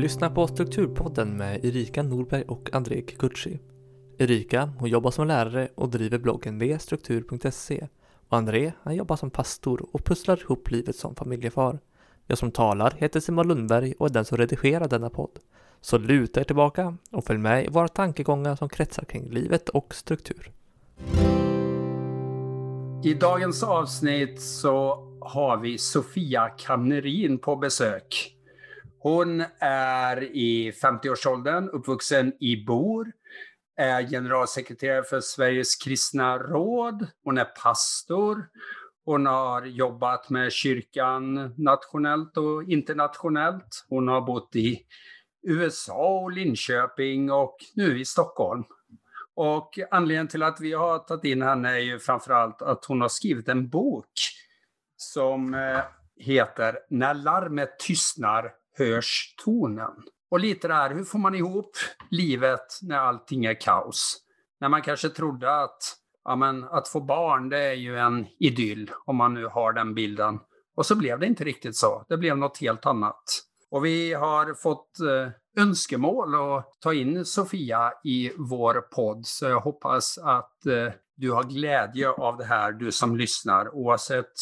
lyssnar på Strukturpodden med Erika Norberg och André Kikuchi. Erika, hon jobbar som lärare och driver bloggen vstruktur.se och André, han jobbar som pastor och pusslar ihop livet som familjefar. Jag som talar heter Simon Lundberg och är den som redigerar denna podd. Så luta er tillbaka och följ med i våra tankegångar som kretsar kring livet och struktur. I dagens avsnitt så har vi Sofia Kamnerin på besök. Hon är i 50-årsåldern, uppvuxen i Bor, är generalsekreterare för Sveriges kristna råd, hon är pastor, hon har jobbat med kyrkan nationellt och internationellt. Hon har bott i USA och Linköping och nu i Stockholm. Och anledningen till att vi har tagit in henne är ju framförallt att hon har skrivit en bok som eh, heter När larmet tystnar hörs tonen. Och lite där, hur får man ihop livet när allting är kaos? När man kanske trodde att, ja men, att få barn, det är ju en idyll, om man nu har den bilden. Och så blev det inte riktigt så. Det blev något helt annat. Och vi har fått eh, önskemål att ta in Sofia i vår podd, så jag hoppas att eh, du har glädje av det här, du som lyssnar, oavsett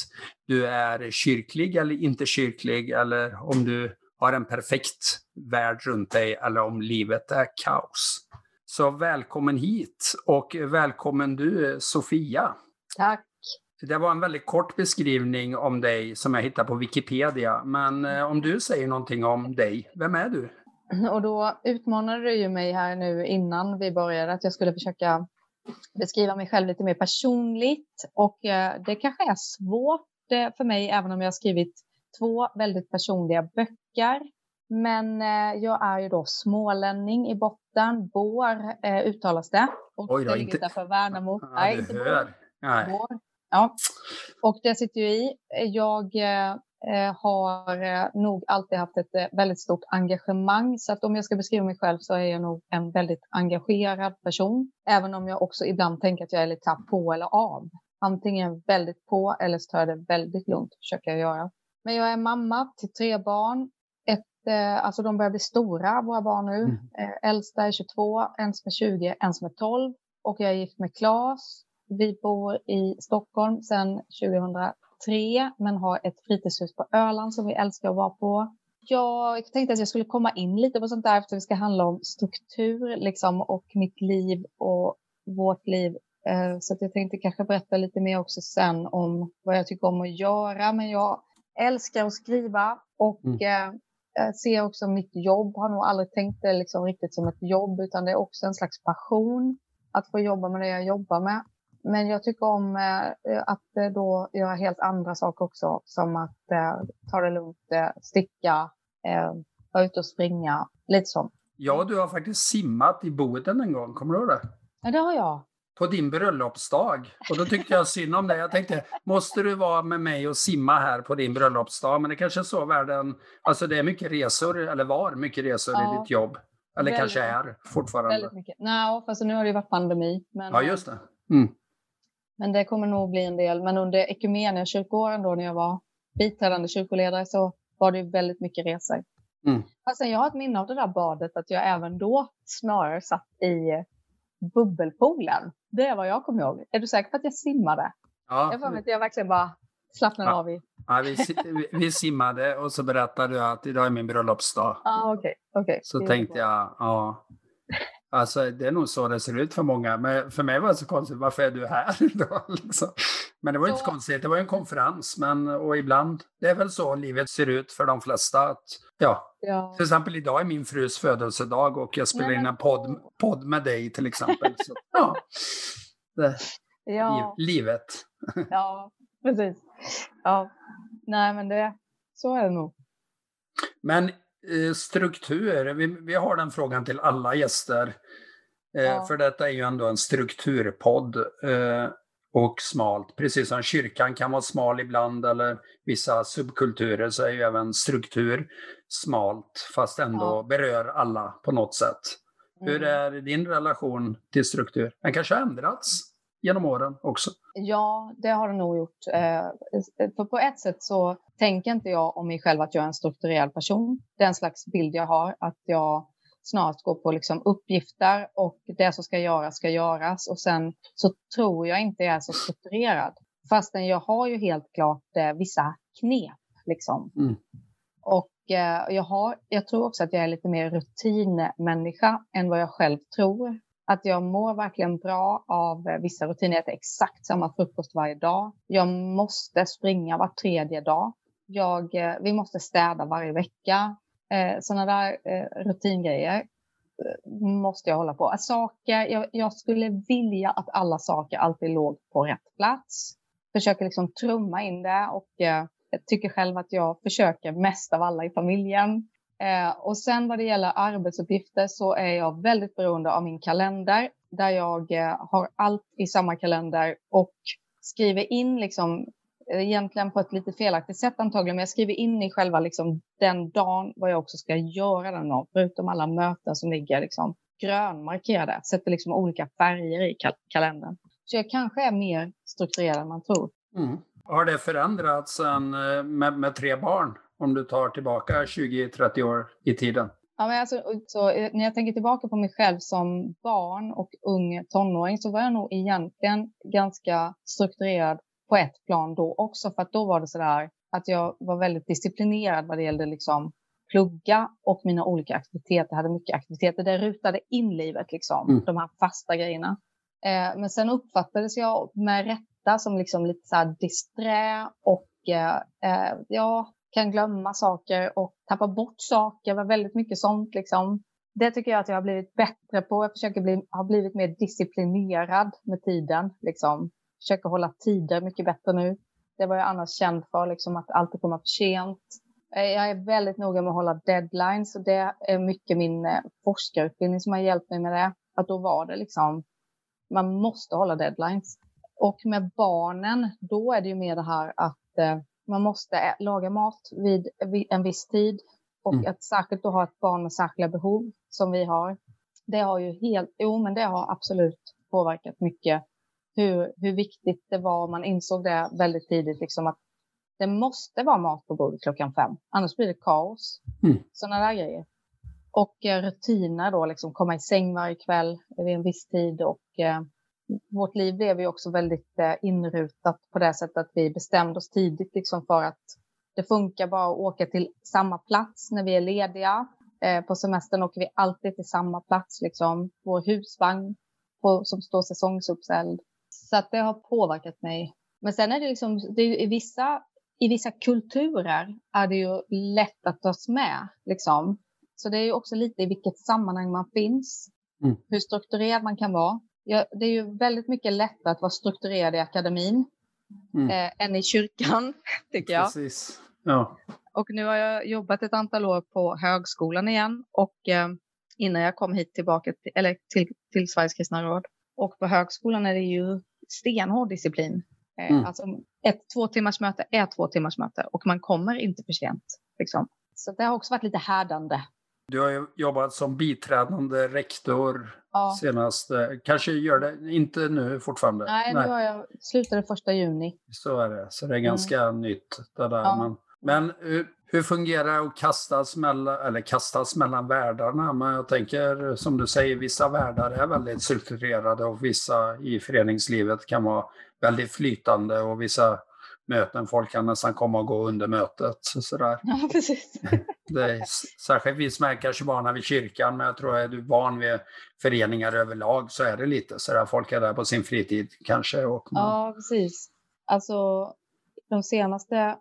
du är kyrklig eller inte kyrklig, eller om du har en perfekt värld runt dig eller om livet är kaos. Så välkommen hit och välkommen du Sofia. Tack. Det var en väldigt kort beskrivning om dig som jag hittade på Wikipedia. Men eh, om du säger någonting om dig, vem är du? Och då utmanade du ju mig här nu innan vi började att jag skulle försöka beskriva mig själv lite mer personligt. Och eh, det kanske är svårt eh, för mig, även om jag har skrivit två väldigt personliga böcker. Men eh, jag är ju då smålänning i botten. Bår eh, uttalas det. Och Oj då, det ligger inte... utanför Värnamo. Ja, Nej, inte hör. Nej. Bår. Ja. Och det sitter ju i. Jag eh, har eh, nog alltid haft ett eh, väldigt stort engagemang. Så att om jag ska beskriva mig själv så är jag nog en väldigt engagerad person. Även om jag också ibland tänker att jag är lite på eller av. Antingen väldigt på eller så tar jag det väldigt lugnt, försöker jag göra. Men jag är mamma till tre barn. Ett, eh, alltså de börjar bli stora, våra barn nu. Mm. Eh, äldsta är 22, en som är 20, en som är 12. Och jag är gift med Claes. Vi bor i Stockholm sedan 2003, men har ett fritidshus på Öland som vi älskar att vara på. Jag tänkte att jag skulle komma in lite på sånt där efter det ska handla om struktur liksom, och mitt liv och vårt liv. Eh, så jag tänkte kanske berätta lite mer också sen om vad jag tycker om att göra. Men jag älskar att skriva och mm. eh, ser också mitt jobb. Har nog aldrig tänkt det liksom riktigt som ett jobb utan det är också en slags passion att få jobba med det jag jobbar med. Men jag tycker om eh, att eh, då göra helt andra saker också som att eh, ta det lugnt, eh, sticka, eh, vara ute och springa, lite sånt. Ja, du har faktiskt simmat i Boden en gång, kommer du ihåg det? Ja, det har jag på din bröllopsdag. Och då tyckte jag synd om det. Jag tänkte, måste du vara med mig och simma här på din bröllopsdag? Men det kanske är så världen, alltså det är mycket resor, eller var mycket resor ja. i ditt jobb. Eller väldigt, kanske är fortfarande. Väldigt mycket. Nej, fast nu har det ju varit pandemi. Men, ja, just det. Mm. Men det kommer nog bli en del. Men under kyrkoåren då när jag var biträdande kyrkoledare så var det väldigt mycket resor. Mm. Fastän jag har ett minne av det där badet att jag även då snarare satt i bubbelpoolen. Det är vad jag kommer ihåg. Är du säker på att jag simmade? Ja. Jag får att jag verkligen bara slappnade ja. av i. Ja, vi, vi simmade och så berättade du att idag är min bröllopsdag. Ah, okay, okay. Så det tänkte jag, ja. Alltså det är nog så det ser ut för många. Men för mig var det så konstigt, varför är du här då? Liksom. Men det var inte så konstigt, det var en konferens. Men, och ibland, det är väl så livet ser ut för de flesta. Att, ja. ja. Till exempel idag är min frus födelsedag och jag spelar in en podd, podd med dig till exempel. Så, ja. Det, ja. livet. Ja, precis. Ja, nej men det, så är det nog. Men struktur, vi, vi har den frågan till alla gäster. Eh, ja. För detta är ju ändå en strukturpodd. Eh, och smalt. Precis som kyrkan kan vara smal ibland eller vissa subkulturer så är ju även struktur smalt fast ändå ja. berör alla på något sätt. Mm. Hur är din relation till struktur? Den kanske har ändrats? Genom åren också? Ja, det har det nog gjort. Eh, för på ett sätt så tänker inte jag om mig själv att jag är en strukturerad person. Det är en slags bild jag har, att jag snart går på liksom uppgifter och det som ska göras ska göras. Och sen så tror jag inte jag är så strukturerad. Fastän jag har ju helt klart eh, vissa knep. Liksom. Mm. Och eh, jag, har, jag tror också att jag är lite mer rutinmänniska än vad jag själv tror. Att jag mår verkligen bra av eh, vissa rutiner. Jag äter exakt samma frukost varje dag. Jag måste springa var tredje dag. Jag, eh, vi måste städa varje vecka. Eh, Sådana där eh, rutingrejer eh, måste jag hålla på. Saker, jag, jag, skulle vilja att alla saker alltid låg på rätt plats. Försöker liksom trumma in det och eh, jag tycker själv att jag försöker mest av alla i familjen. Eh, och sen vad det gäller arbetsuppgifter så är jag väldigt beroende av min kalender där jag eh, har allt i samma kalender och skriver in liksom eh, egentligen på ett lite felaktigt sätt antagligen, men jag skriver in i själva liksom den dagen vad jag också ska göra den dagen, förutom alla möten som ligger liksom grönmarkerade, sätter liksom olika färger i kal kalendern. Så jag kanske är mer strukturerad än man tror. Mm. Har det förändrats sen eh, med, med tre barn? Om du tar tillbaka 20-30 år i tiden? Ja, men alltså, så, eh, när jag tänker tillbaka på mig själv som barn och ung tonåring så var jag nog egentligen ganska strukturerad på ett plan då också. För att då var det så där att jag var väldigt disciplinerad vad det gällde liksom plugga och mina olika aktiviteter. Jag hade mycket aktiviteter. Det rutade in livet, liksom, mm. de här fasta grejerna. Eh, men sen uppfattades jag med rätta som liksom lite så disträ och eh, eh ja, kan glömma saker och tappa bort saker. Det var väldigt mycket sånt liksom. Det tycker jag att jag har blivit bättre på. Jag försöker bli, ha blivit mer disciplinerad med tiden. Liksom. Försöker hålla tider mycket bättre nu. Det var jag annars känd för, liksom, att alltid komma för sent. Eh, jag är väldigt noga med att hålla deadlines och det är mycket min eh, forskarutbildning som har hjälpt mig med det. Att då var det liksom, man måste hålla deadlines. Och med barnen, då är det ju mer det här att eh, man måste laga mat vid en viss tid och mm. att särskilt då ha ett barn med särskilda behov som vi har. Det har ju helt, jo men det har absolut påverkat mycket hur, hur viktigt det var. Man insåg det väldigt tidigt liksom att det måste vara mat på bordet klockan fem, annars blir det kaos. Mm. Sådana där grejer. Och eh, rutiner då, liksom komma i säng varje kväll vid en viss tid och eh, vårt liv blev ju också väldigt eh, inrutat på det sättet att vi bestämde oss tidigt liksom för att det funkar bara att åka till samma plats när vi är lediga. Eh, på semestern åker vi alltid till samma plats, liksom vår husvagn på, som står säsongsuppställd. Så att det har påverkat mig. Men sen är det liksom, det är i, vissa, i vissa kulturer är det ju lätt att tas med. Liksom. Så det är ju också lite i vilket sammanhang man finns, mm. hur strukturerad man kan vara. Ja, det är ju väldigt mycket lättare att vara strukturerad i akademin mm. eh, än i kyrkan, tycker jag. Precis. Ja. Och nu har jag jobbat ett antal år på högskolan igen och eh, innan jag kom hit tillbaka till, eller till, till Sveriges kristna råd. Och på högskolan är det ju stenhård disciplin. Eh, mm. Alltså ett två timmars möte är två timmars möte och man kommer inte för sent. Liksom. Så det har också varit lite härdande du har jobbat som biträdande rektor ja. senast. Kanske gör det, inte nu fortfarande? Nej, Nej. nu har jag slutade första juni. Så är det, så det är ganska mm. nytt det där. Ja. Men, men hur, hur fungerar det att kastas mellan, eller kastas mellan världarna? Men jag tänker, som du säger, vissa världar är väldigt strukturerade och vissa i föreningslivet kan vara väldigt flytande och vissa möten. Folk kan nästan komma och gå under mötet. Sådär. Ja, precis. Det är, särskilt vi som är kanske vana vid kyrkan, men jag tror att är du van vid föreningar överlag så är det lite sådär. Folk är där på sin fritid kanske. Och man... Ja, precis. Alltså de senaste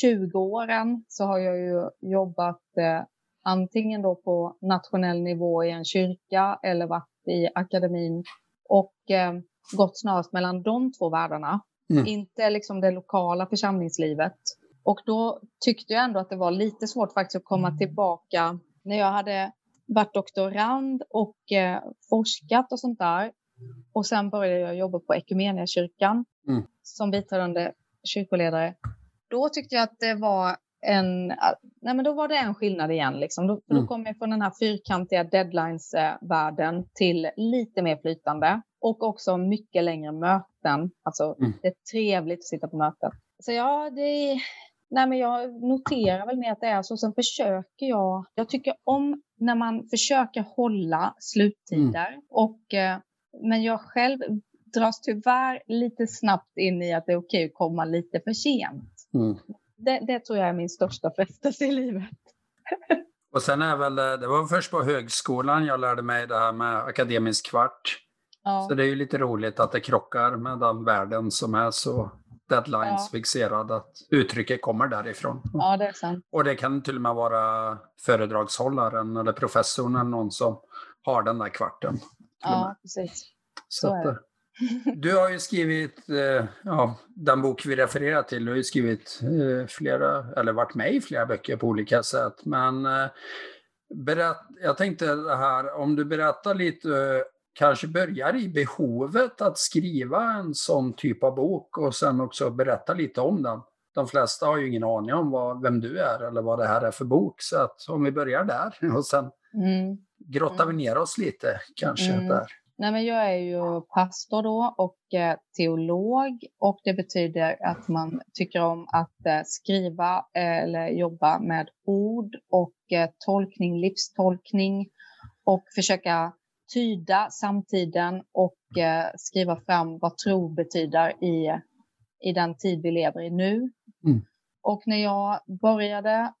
20 åren så har jag ju jobbat eh, antingen då på nationell nivå i en kyrka eller varit i akademin och eh, gått snarast mellan de två världarna. Mm. Inte liksom det lokala församlingslivet. Och då tyckte jag ändå att det var lite svårt faktiskt att komma tillbaka när jag hade varit doktorand och eh, forskat och sånt där. Och sen började jag jobba på Ekumeniakyrkan mm. som biträdande kyrkoledare. Då tyckte jag att det var en, nej men då var det en skillnad igen. Liksom. Då, mm. då kom jag från den här fyrkantiga deadlines-världen till lite mer flytande och också mycket längre möten. Alltså, mm. det är trevligt att sitta på möten. Så ja, det Nej, men jag noterar väl mer att det är så. Sen försöker jag. Jag tycker om när man försöker hålla sluttider. Mm. Och, eh, men jag själv dras tyvärr lite snabbt in i att det är okej att komma lite för sent. Mm. Det, det, tror jag är min största frestelse i livet. Och sen är väl, det var först på högskolan jag lärde mig det här med akademisk kvart. Ja. Så det är ju lite roligt att det krockar med den världen som är så deadlines-fixerad, att uttrycket kommer därifrån. Ja, det är sant. Och det kan till och med vara föredragshållaren eller professorn eller någon som har den där kvarten. Ja, precis. Så, Så är det. Du har ju skrivit, eh, ja, den bok vi refererar till, du har ju skrivit eh, flera, eller varit med i flera böcker på olika sätt. Men eh, berätt, jag tänkte det här, om du berättar lite, kanske börjar i behovet att skriva en sån typ av bok och sen också berätta lite om den. De flesta har ju ingen aning om vad, vem du är eller vad det här är för bok. Så att om vi börjar där och sen mm. grottar vi ner oss lite kanske mm. där. Nej, men jag är ju pastor då och eh, teolog och det betyder att man tycker om att eh, skriva eh, eller jobba med ord och tolkning, livstolkning och försöka tyda samtiden och skriva fram vad tro betyder i, i den tid vi lever i nu. Mm. Och när jag började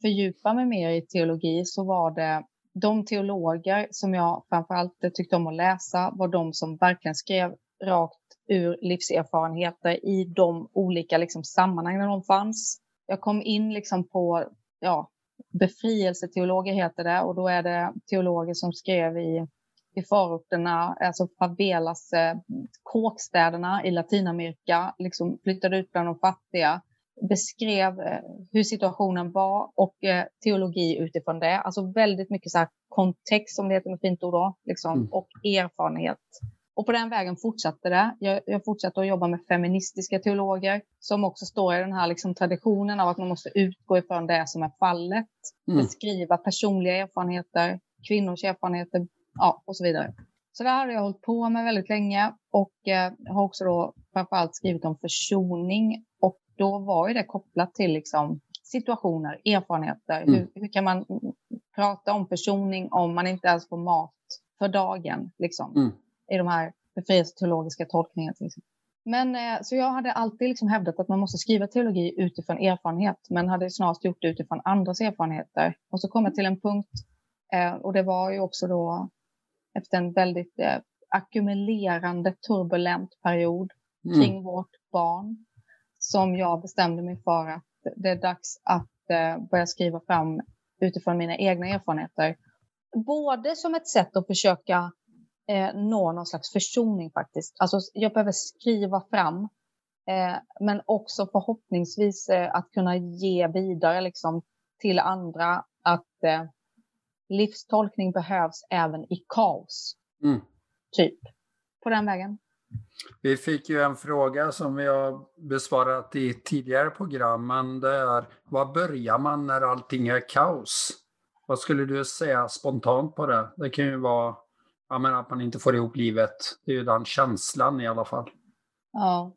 fördjupa mig mer i teologi så var det de teologer som jag framförallt tyckte om att läsa var de som verkligen skrev rakt ur livserfarenheter i de olika liksom, sammanhang där de fanns. Jag kom in liksom på ja, befrielseteologer heter det och då är det teologer som skrev i, i förorterna, alltså favelas, eh, kåkstäderna i Latinamerika, liksom flyttade ut bland de fattiga beskrev eh, hur situationen var och eh, teologi utifrån det. Alltså väldigt mycket så kontext, som det heter med fint ord då, liksom, mm. och erfarenhet. Och på den vägen fortsatte det. Jag, jag fortsatte att jobba med feministiska teologer som också står i den här liksom, traditionen av att man måste utgå ifrån det som är fallet. Mm. Beskriva personliga erfarenheter, kvinnors erfarenheter ja, och så vidare. Så det hade jag hållit på med väldigt länge och eh, har också då framförallt skrivit om försoning och då var ju det kopplat till liksom situationer, erfarenheter. Mm. Hur, hur, kan man prata om försoning om man inte ens får mat för dagen? Liksom, mm. I de här befrielseteologiska tolkningarna. Till Men, eh, så jag hade alltid liksom hävdat att man måste skriva teologi utifrån erfarenhet, men hade snarast gjort det utifrån andras erfarenheter. Och så kom jag till en punkt, eh, och det var ju också då efter en väldigt eh, ackumulerande turbulent period mm. kring vårt barn som jag bestämde mig för att det är dags att eh, börja skriva fram utifrån mina egna erfarenheter. Både som ett sätt att försöka eh, nå någon slags försoning faktiskt. Alltså jag behöver skriva fram, eh, men också förhoppningsvis eh, att kunna ge vidare liksom, till andra att eh, livstolkning behövs även i kaos. Mm. Typ. På den vägen. Vi fick ju en fråga som vi har besvarat i tidigare program, men det är var börjar man när allting är kaos? Vad skulle du säga spontant på det? Det kan ju vara menar, att man inte får ihop livet. Det är ju den känslan i alla fall. Ja.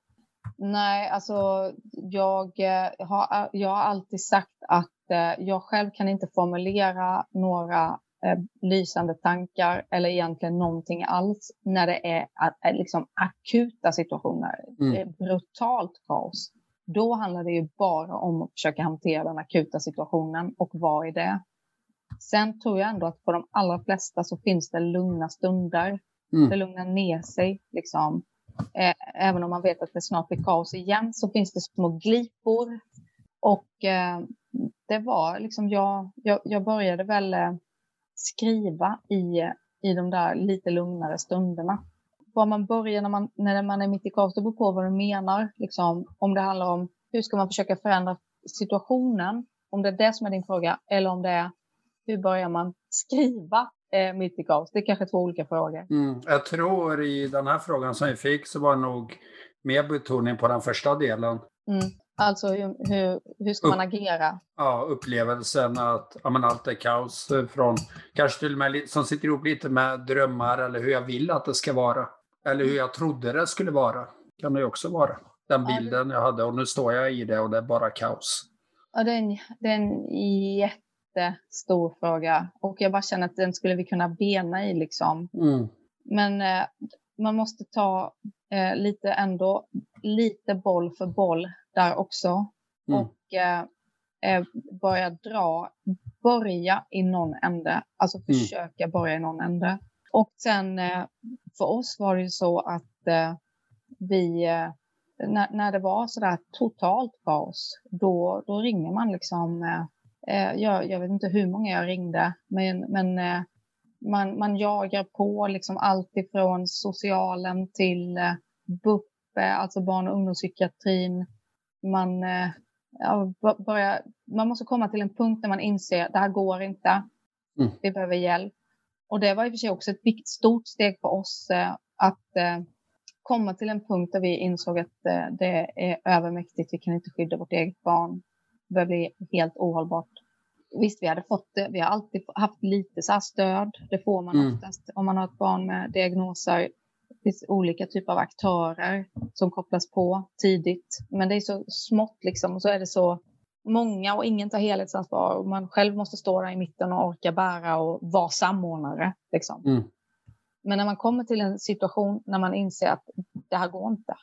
Nej, alltså jag eh, har, jag har alltid sagt att jag själv kan inte formulera några eh, lysande tankar eller egentligen någonting alls när det är eh, liksom akuta situationer. Mm. Brutalt kaos. Då handlar det ju bara om att försöka hantera den akuta situationen och vara i det. Sen tror jag ändå att för de allra flesta så finns det lugna stunder. Mm. Det lugnar ner sig liksom. Eh, även om man vet att det snart blir kaos igen så finns det små glipor. Och eh, det var liksom, jag, jag, jag började väl eh, skriva i, i de där lite lugnare stunderna. Var man börjar när man, när man är mitt i kaos, det beror på vad du menar. Liksom, om det handlar om hur ska man försöka förändra situationen, om det är det som är din fråga, eller om det är hur börjar man skriva eh, mitt i kaos? Det är kanske två olika frågor. Mm, jag tror i den här frågan som vi fick så var det nog mer betoning på den första delen. Mm. Alltså hur, hur, hur ska man agera? Ja, upplevelsen att ja, men allt är kaos från kanske till och med som sitter ihop lite med drömmar eller hur jag vill att det ska vara. Eller hur jag trodde det skulle vara. Kan det ju också vara. Den bilden jag hade och nu står jag i det och det är bara kaos. Ja, det är en, det är en jättestor fråga och jag bara känner att den skulle vi kunna bena i liksom. Mm. Men eh, man måste ta eh, lite ändå, lite boll för boll där också. Mm. Och eh, eh, börja dra, börja i någon ände. Alltså försöka börja i någon ände. Och sen eh, för oss var det ju så att eh, vi, eh, när, när det var sådär totalt kaos, då, då ringer man liksom, eh, jag, jag vet inte hur många jag ringde, men, men man, man jagar på liksom allt ifrån socialen till eh, BUP, alltså barn och ungdomspsykiatrin. Man, eh, ja, börjar, man måste komma till en punkt där man inser att det här går inte. Mm. Vi behöver hjälp. Och det var i och för sig också ett viktigt, stort steg för oss eh, att eh, komma till en punkt där vi insåg att eh, det är övermäktigt. Vi kan inte skydda vårt eget barn. Det börjar bli helt ohållbart. Visst, vi hade fått det. Vi har alltid haft lite så stöd. Det får man Mm. oftast om man har ett barn med diagnoser. Det finns olika typer av aktörer som kopplas på tidigt. Men det är så smått liksom och så är det så många och ingen tar helhetsansvar. Och man själv måste stå där i mitten och orka bära och vara samordnare. Liksom. Mm. Men när man kommer till en situation när man inser att det här går inte.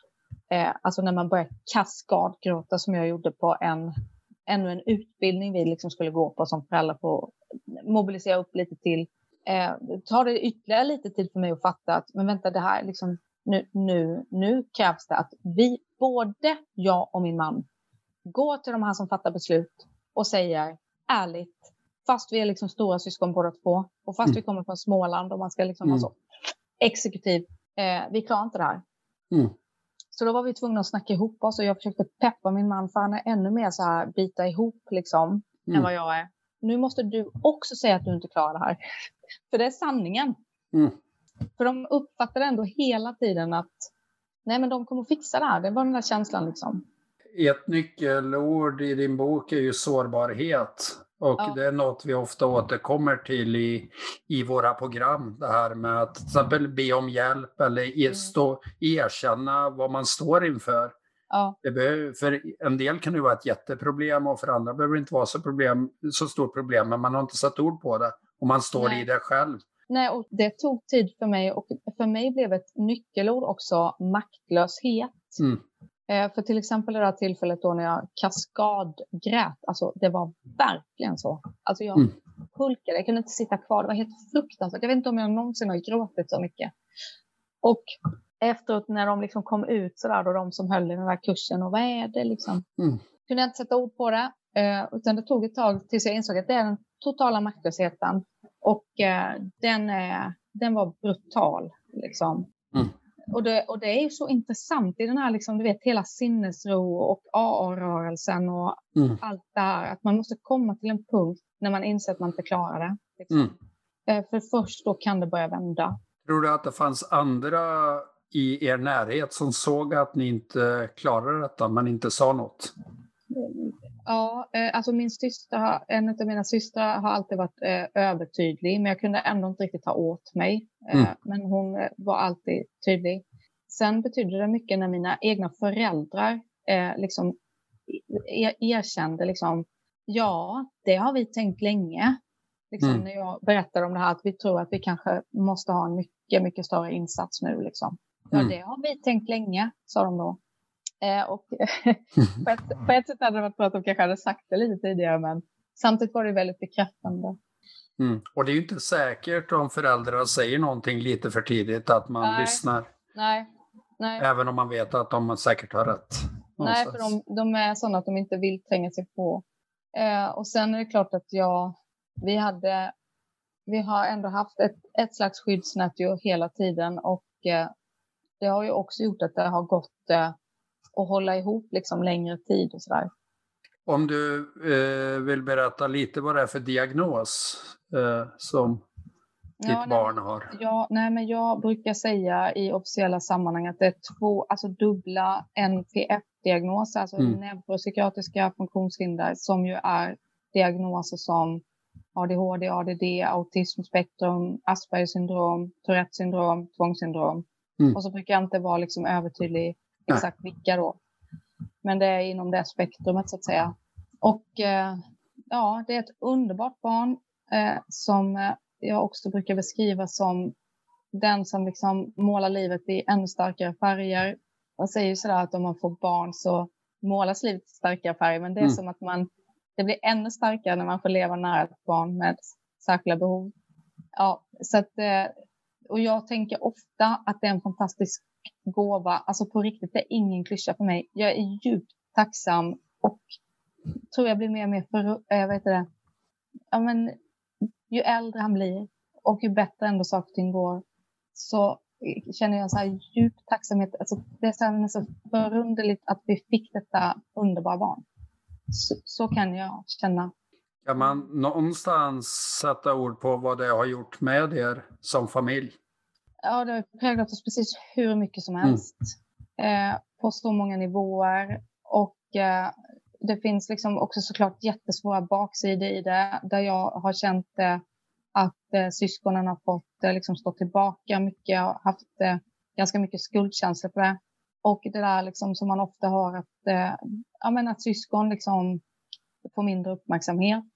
Eh, alltså när man börjar kaskadgråta som jag gjorde på en, ännu en utbildning vi liksom skulle gå på som föräldrar på mobilisera upp lite till. Eh, tar det ytterligare lite tid för mig att fatta att men vänta det här liksom nu, nu, nu krävs det att vi, både jag och min man, går till de här som fattar beslut och säger ärligt, fast vi är liksom stora syskon båda två och fast Mm. vi kommer från Småland och man ska liksom Mm. vara så exekutiv, eh, vi klarar inte det här. Mm. Så då var vi tvungna att snacka ihop oss och jag försökte peppa min man för han är ännu mer så här bita ihop liksom än Mm. vad jag är. Nu måste du också säga att du inte klarar det här. För det är sanningen. Mm. För de uppfattade ändå hela tiden att nej men de kommer fixa det här. Det var den där känslan liksom. Ett nyckelord i din bok är ju sårbarhet. Och Ja. det är något vi ofta återkommer till i, i våra program. Det här med att till exempel be om hjälp eller e- Mm. stå, erkänna vad man står inför. Ja, behöver, för en del kan det vara ett jätteproblem och för andra behöver det inte vara så, problem, så stort problem, men man har inte satt ord på det. Och man står Nej. i det själv. nej och det tog tid för mig och för mig blev ett nyckelord också maktlöshet. Mm. Eh, för till exempel det där tillfället då när jag kaskadgrät, alltså det var verkligen så. Alltså jag Mm. hulkade, jag kunde inte sitta kvar, det var helt fruktansvärt. Jag vet inte om jag någonsin har gråtit så mycket. Och efteråt när de liksom kom ut sådär, då de som höll i den där kursen, och vad är det liksom? Mm. Kunde jag inte sätta ord på det, eh, utan det tog ett tag tills jag insåg att det är den totala maktlösheten. Och eh, den, är, den var brutal liksom. Och det, och det är ju så intressant i den här, liksom, du vet, hela sinnesro och AA-rörelsen och Mm. allt det här. Att man måste komma till en punkt när man inser att man inte klarar det. Liksom. Mm. Eh, För först då kan det börja vända. Tror du att det fanns andra i er närhet som såg att ni inte klarade detta, men inte sa något? Ja, eh, alltså min syster, har- en av mina systrar har alltid varit eh, övertydlig, men jag kunde ändå inte riktigt ta åt mig. Eh, Mm. Men hon var alltid tydlig. Sen betydde det mycket när mina egna föräldrar liksom er, erkände liksom, ja, det har vi tänkt länge. Liksom, Mm. När jag berättade om det här, att vi tror att vi kanske måste ha en mycket, mycket större insats nu. Liksom. Ja, Mm. det har vi tänkt länge, sa de då. Eh, och på, ett, på ett sätt hade det varit bra att de kanske hade sagt det lite tidigare, men samtidigt var det väldigt bekräftande. Mm. Och det är ju inte säkert om föräldrar säger någonting lite för tidigt att man Nej. lyssnar, Nej, nej, även om man vet att de säkert har rätt. nej någonstans. för de, de är sådana att de inte vill tränga sig på. Eh, och sen är det klart att jag, vi hade, vi har ändå haft ett, ett slags skyddsnät hela tiden och eh, det har ju också gjort att det har gått eh, att hålla ihop liksom längre tid och sådär. Om du eh, vill berätta lite vad det är för diagnos eh, som ditt Ja, nej, barn har. Ja, nej, men jag brukar säga i officiella sammanhang att det är två, alltså dubbla NPF, NPF-diagnoser, alltså mm. neuropsykiatriska funktionshinder, som ju är diagnoser som ADHD, ADD, autismspektrum, Aspergers syndrom, Tourettes syndrom, tvångssyndrom. Mm. Och så brukar jag inte vara liksom övertydlig exakt vilka då. Men det är inom det spektrumet så att säga. Och eh, ja, det är ett underbart barn eh, som eh, jag också brukar beskriva som den som liksom målar livet i ännu starkare färger. Man säger ju sådär att om man får barn så målas livet i starkare färger, men det är mm. som att man, det blir ännu starkare när man får leva nära ett barn med särskilda behov. Ja, så att, eh, och jag tänker ofta att det är en fantastisk gåva. Alltså på riktigt, det är ingen klyscha för mig. Jag är djupt tacksam och tror jag blir mer och mer för, eh, jag vet det, ja men ju äldre han blir och ju bättre ändå saker och ting går så känner jag så här djup tacksamhet. Alltså, det är så, här, så förunderligt att vi fick detta underbara barn. Så, så, kan jag känna. Kan man någonstans sätta ord på vad det har gjort med er som familj? Ja, det har präglat oss precis hur mycket som mm. helst. Mm. Eh, på så många nivåer. Och eh, det finns liksom också såklart jättesvåra baksidor i det, där jag har känt eh, att eh, syskonen har fått eh, liksom stå tillbaka mycket, har haft eh, ganska mycket skuldkänslor för det. Och det där liksom som man ofta har att, eh, ja, men att syskon liksom får mindre uppmärksamhet.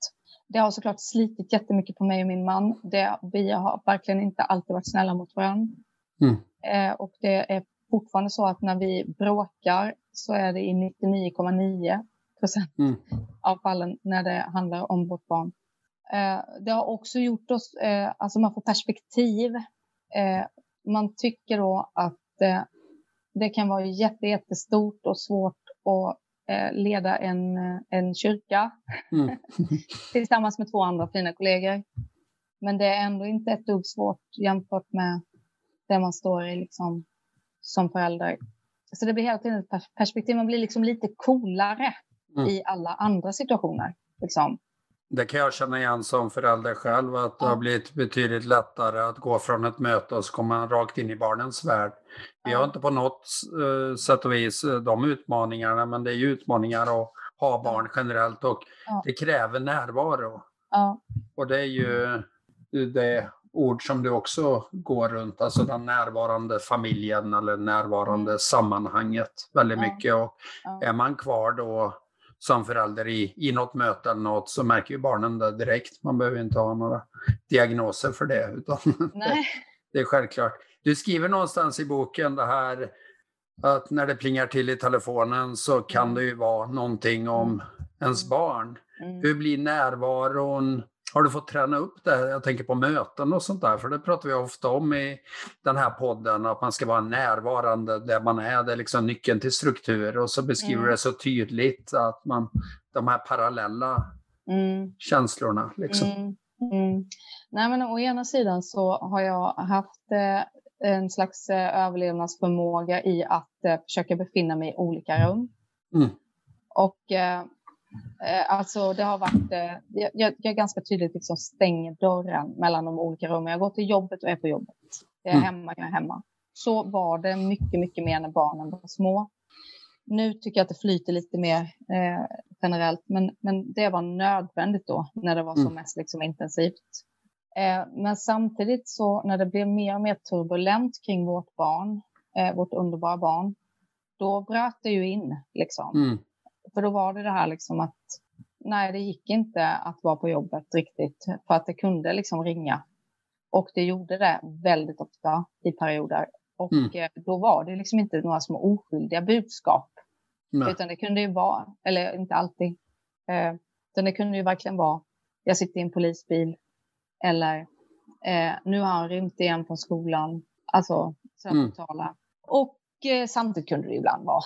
Det har såklart slitit jättemycket på mig och min man. Det, vi har verkligen inte alltid varit snälla mot varandra. Mm. Eh, och det är fortfarande så att när vi bråkar så är det i 99,9 procent mm. av fallen när det handlar om vårt barn. Eh, det har också gjort oss, eh, alltså man får perspektiv. Eh, man tycker då att det kan vara jättestort och svårt att leda en, en kyrka mm. tillsammans med två andra fina kollegor. Men det är ändå inte ett dugg svårt jämfört med det man står i liksom, som förälder. Så det blir hela tiden ett perspektiv. Man blir liksom lite coolare mm. i alla andra situationer. Liksom. Det kan jag känna igen som förälder själv, att det har blivit betydligt lättare att gå från ett möte och så kommer man rakt in i barnens värld. Vi har inte på något uh, sätt och vis uh, de utmaningarna, men det är ju utmaningar att ha barn generellt och det kräver närvaro. Ja. Och det är ju det ord som du också går runt, alltså den närvarande familjen eller närvarande mm. sammanhanget väldigt mycket. Och Är man kvar då som förälder i, i något möte eller något så märker ju barnen det direkt. Man behöver inte ha några diagnoser för det. Utan Nej. det är självklart. Du skriver någonstans i boken det här att när det plingar till i telefonen så kan mm. det ju vara någonting om mm. ens barn. Mm. Hur blir närvaron har du fått träna upp det? Jag tänker på möten och sånt där, för det pratar vi ofta om i den här podden, att man ska vara närvarande där man är. Det är liksom nyckeln till struktur och så beskriver mm. det så tydligt att man, de här parallella mm. känslorna. Liksom. Mm. mm. Nej, men å ena sidan så har jag haft eh, en slags eh, överlevnadsförmåga i att eh, försöka befinna mig i olika rum. Mm. Och Eh, alltså det har varit, eh, jag, jag ganska tydligt liksom stänger dörren mellan de olika rummen. Jag går till jobbet och är på jobbet. Jag är mm. hemma, jag är hemma. Så var det mycket, mycket mer när barnen var små. Nu tycker jag att det flyter lite mer eh, generellt, men, men det var nödvändigt då när det var som mm. mest liksom, intensivt. Eh, men samtidigt så när det blev mer och mer turbulent kring vårt barn, eh, vårt underbara barn, då bröt det ju in liksom. Mm. För då var det det här liksom att nej, det gick inte att vara på jobbet riktigt för att det kunde liksom ringa. Och det gjorde det väldigt ofta i perioder. Och mm. Eh, då var det liksom inte några små oskyldiga budskap. Nej. Utan det kunde ju vara, eller inte alltid, eh, utan det kunde ju verkligen vara, jag sitter i en polisbil eller eh, nu har han rymt igen från skolan. Alltså, så mm. Och eh, samtidigt kunde det ibland vara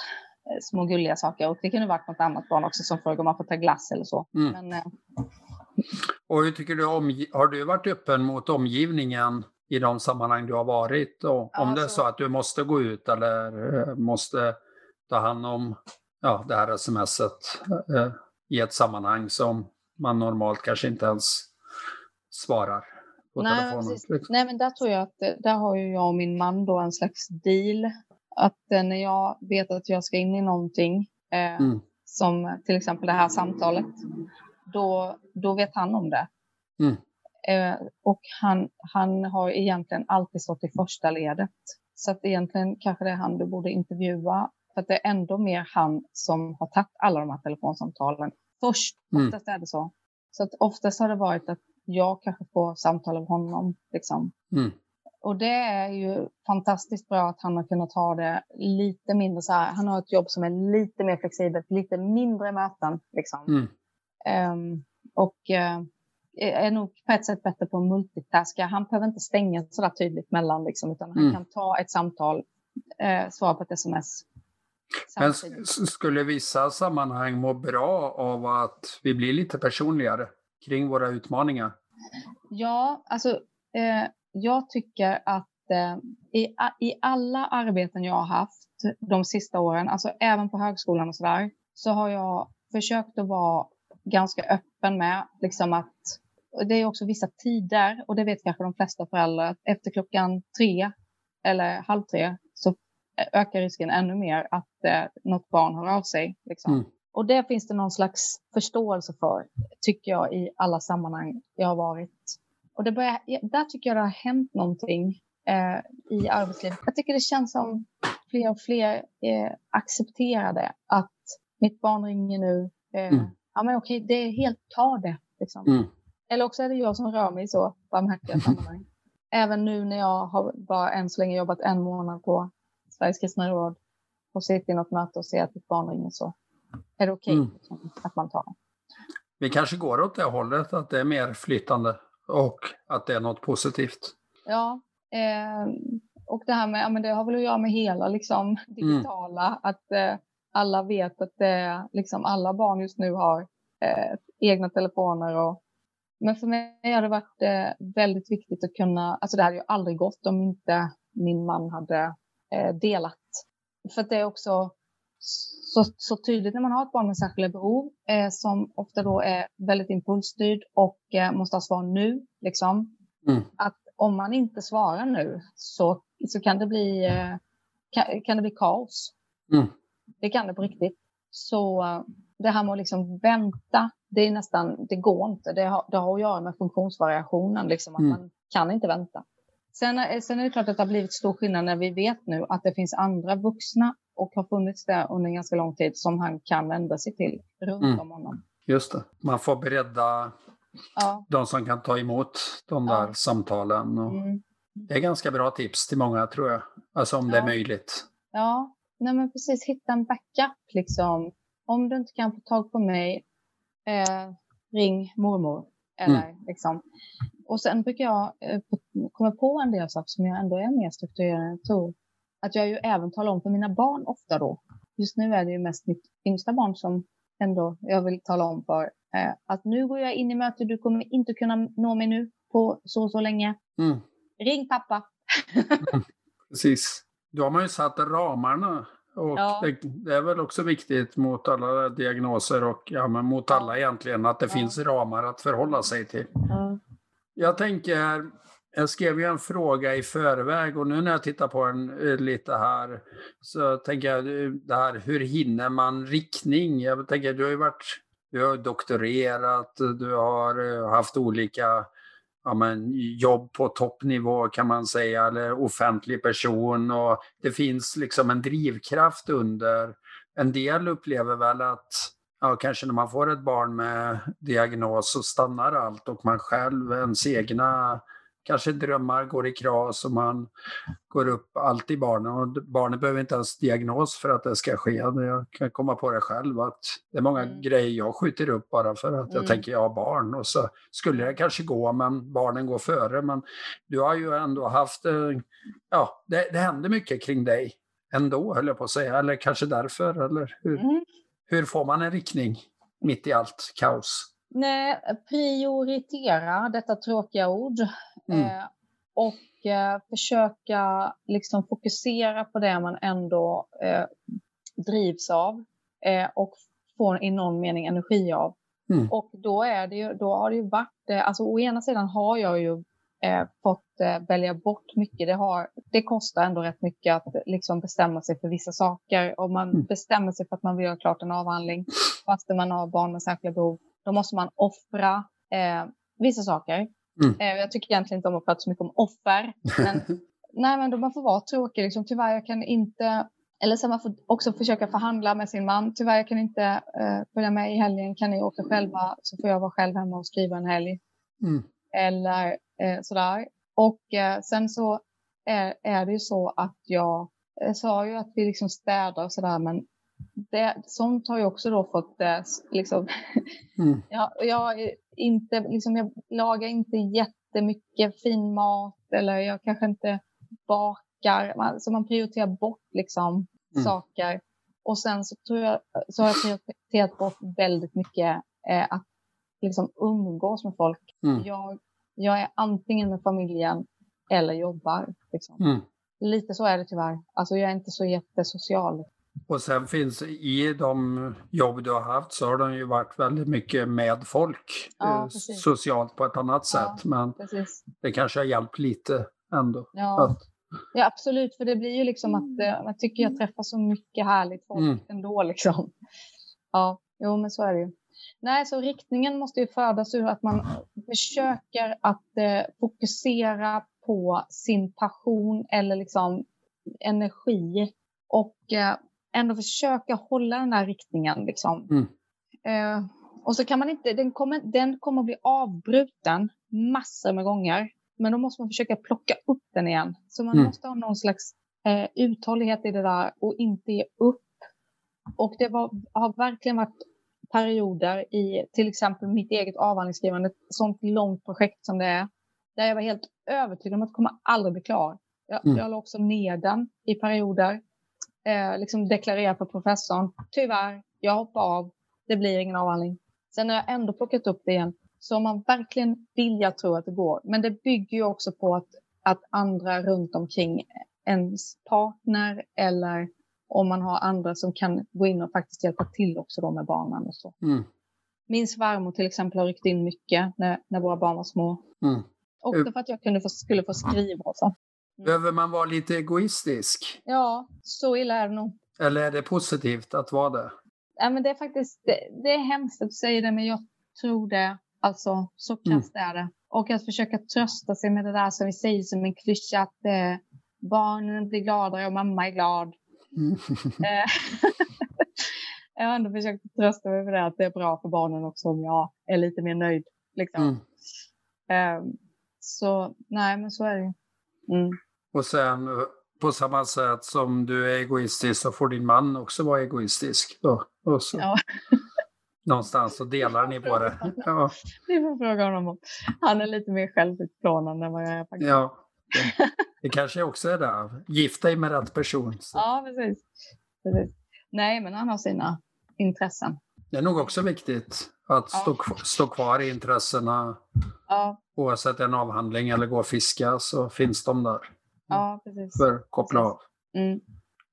små gulliga saker. Och det kunde varit något annat barn också som frågar om man får ta glass eller så. Mm. Men, eh... Och hur tycker du om, har du varit öppen mot omgivningen i de sammanhang du har varit? Och om alltså, det är så att du måste gå ut eller eh, måste ta hand om ja, det här smset eh, i ett sammanhang som man normalt kanske inte ens svarar på nej, telefonen. Precis. Nej, men där tror jag att där har ju jag och min man då en slags deal att eh, när jag vet att jag ska in i någonting, eh, mm. som till exempel det här samtalet, då, då vet han om det. Mm. Eh, och han, han har egentligen alltid stått i första ledet. Så att egentligen kanske det är han du borde intervjua. För att det är ändå mer han som har tagit alla de här telefonsamtalen först. Mm. Oftast är det så. Så att oftast har det varit att jag kanske får samtal av honom. Liksom. Mm. Och det är ju fantastiskt bra att han har kunnat ha det lite mindre så här. Han har ett jobb som är lite mer flexibelt, lite mindre möten. Liksom. Mm. Um, och uh, är nog på ett sätt bättre på att multitaska. Han behöver inte stänga så där tydligt mellan, liksom, utan han mm. kan ta ett samtal, uh, svara på ett sms. Men skulle vissa sammanhang må bra av att vi blir lite personligare kring våra utmaningar? Ja, alltså eh, jag tycker att eh, i, i alla arbeten jag har haft de sista åren, alltså även på högskolan och sådär, så har jag försökt att vara ganska öppen med liksom att det är också vissa tider och det vet kanske de flesta föräldrar. Efter klockan tre eller halv tre så ökar risken ännu mer att eh, något barn hör av sig. Liksom. Mm. Och det finns det någon slags förståelse för, tycker jag, i alla sammanhang jag har varit. Och det börjar, där tycker jag det har hänt någonting eh, i arbetslivet. Jag tycker det känns som fler och fler eh, accepterade att mitt barn ringer nu. Eh, mm. Ja, men okej, det är helt, ta det. Liksom. Mm. Eller också är det jag som rör mig så barmhärtiga sammanhang. Även nu när jag har bara än så länge jobbat en månad på Sveriges kristna råd och sitter i något möte och ser att ditt barn ringer så är det okej okay, mm. Liksom, att man tar det. Vi kanske går åt det hållet, att det är mer flytande och att det är något positivt. Ja, eh, och det här med, ja, men det har väl att göra med hela liksom, digitala, mm. att eh, alla vet att det, liksom, alla barn just nu har eh, egna telefoner. Och, men för mig har det varit eh, väldigt viktigt att kunna, alltså det hade ju aldrig gått om inte min man hade eh, delat. För att det är också så, så tydligt när man har ett barn med särskilda behov eh, som ofta då är väldigt impulsstyrd och eh, måste ha svar nu. Liksom. Mm. Att om man inte svarar nu så, så kan, det bli, eh, kan, kan, det bli kaos. Mm. Det kan det på riktigt. Så eh, det här med att liksom vänta, det är nästan, det går inte. Det har, det har att göra med funktionsvariationen, liksom, att mm. man kan inte vänta. Sen, eh, sen är det klart att det har blivit stor skillnad när vi vet nu att det finns andra vuxna och har funnits där under en ganska lång tid som han kan vända sig till runt mm. om honom. Just det, man får beredda ja. de som kan ta emot de där ja. samtalen. Och mm. Det är ganska bra tips till många tror jag, alltså om ja. det är möjligt. Ja, nej men precis, hitta en backup liksom. Om du inte kan få tag på mig, eh, ring mormor. Eller, mm. liksom. Och sen brukar jag eh, komma på en del saker som jag ändå är mer strukturerad än jag tror att jag ju även talar om för mina barn ofta då. Just nu är det ju mest mitt yngsta barn som ändå jag vill tala om för. Eh, att nu går jag in i möte, du kommer inte kunna nå mig nu på så så länge. Mm. Ring pappa. mm, precis. Då har man ju satt ramarna. Och ja. det, det, är väl också viktigt mot alla diagnoser och ja, men mot alla egentligen, att det ja. finns ramar att förhålla sig till. Jag tänker, jag skrev ju en fråga i förväg och nu när jag tittar på den eh, lite här så tänker jag eh, det här, hur hinner man riktning? Jag tänker, du har ju varit, du har doktorerat, du har eh, haft olika ja, men, jobb på toppnivå kan man säga, eller offentlig person och det finns liksom en drivkraft under. En del upplever väl att ja, kanske när man får ett barn med diagnos så stannar allt och man själv, ens egna kanske drömmar går i kras och man går upp allt i barnen. Och barnet behöver inte ens diagnos för att det ska ske. Jag kan komma på det själv att det är många mm. grejer jag skjuter upp bara för att jag mm. tänker jag har barn. Och så skulle det kanske gå, men barnen går före. Men du har ju ändå haft, eh, ja, det, det händer mycket kring dig ändå, höll jag på att säga. Eller kanske därför, eller hur? Mm. Hur får man en riktning mitt i allt kaos? Nej, prioritera, detta tråkiga ord. Mm. Eh, och eh, försöka liksom fokusera på det man ändå eh, drivs av eh, och får i någon mening energi av. Mm. Och då, är det ju, då har det ju varit, alltså å ena sidan har jag ju eh, fått eh, välja bort mycket. Det, har, det kostar ändå rätt mycket att liksom, bestämma sig för vissa saker. Om man mm. bestämmer sig för att man vill göra klart en avhandling fast man har barn med särskilda behov, då måste man offra eh, vissa saker. Mm. Eh, jag tycker egentligen inte om att prata så mycket om offer. Men, nej, men då man får vara tråkig. Liksom, tyvärr, jag kan inte eller så man får också försöka förhandla med sin man. Tyvärr, jag kan inte eh, följa med i helgen. Kan ni åka själva så får jag vara själv hemma och skriva en helg. Mm. Eller eh, sådär. Och eh, sen så är, är det ju så att jag, jag sa ju att vi liksom städar och sådär, men det, sånt har ju också då fått eh, liksom, mm. jag, jag, inte, liksom, jag lagar inte jättemycket fin mat eller jag kanske inte bakar, man, så man prioriterar bort liksom mm. saker. Och sen så, tror jag, så har jag prioriterat bort väldigt mycket eh, att liksom umgås med folk. Mm. Jag, jag är antingen med familjen eller jobbar. Liksom. Mm. Lite så är det tyvärr. Alltså jag är inte så jättesocial. Och sen finns i de jobb du har haft så har de ju varit väldigt mycket med folk ja, eh, socialt på ett annat sätt. Ja, men precis. det kanske har hjälpt lite ändå. Ja. Att... ja, absolut. För det blir ju liksom att man tycker jag träffar så mycket härligt folk mm. ändå. Liksom. Ja, jo men så är det ju. Nej, så riktningen måste ju födas ur att man försöker att eh, fokusera på sin passion eller liksom energi och eh, ändå försöka hålla den här riktningen. Liksom. Mm. Eh, och så kan man inte, den kommer, den kommer bli avbruten massor med gånger, men då måste man försöka plocka upp den igen. Så man mm. måste ha någon slags eh, uthållighet i det där och inte ge upp. Och det var, har verkligen varit perioder i till exempel mitt eget avhandlingsskrivande, ett sånt långt projekt som det är, där jag var helt övertygad om att det kommer aldrig bli klar. Jag, mm. jag la också ner den i perioder, eh, liksom deklarera för professorn. Tyvärr, jag hoppar av, det blir ingen avhandling. Sen har jag ändå plockat upp det igen. Så om man verkligen vill, jag tror att det går. Men det bygger ju också på att, att andra runt omkring ens partner eller om man har andra som kan gå in och faktiskt hjälpa till också då med barnen och så. Mm. Min svärmor till exempel har ryckt in mycket när, när våra barn var små. Mm. Också för att jag kunde få, skulle få skriva och så. Mm. Behöver man vara lite egoistisk? Ja, så illa är det nog. Eller är det positivt att vara det? Ja, men det är faktiskt, det, det är hemskt att du säger det, men jag tror det. Alltså, så mm. krasst mm. är det. Och att försöka trösta sig med det där som vi säger som en klyscha, att eh, barnen blir gladare och mamma är glad. Mm. Eh, jag har ändå försökt trösta mig med det, att det är bra för barnen också om jag är lite mer nöjd. Liksom. Mm. Um, så nej, men så är det mm. Och sen på samma sätt som du är egoistisk så får din man också vara egoistisk. Då. Och så. Ja. Någonstans så delar ni på det. Ja. Vi får fråga honom. Han är lite mer självutplånande än vad jag är faktiskt. Ja. Det, det kanske också är det. Gift dig med rätt person. Så. Ja, precis. precis. Nej, men han har sina intressen. Det är nog också viktigt att ja. stå, stå kvar i intressena. Ja. Oavsett en avhandling eller gå och fiska så finns de där. Ja, precis. För att koppla av. Mm.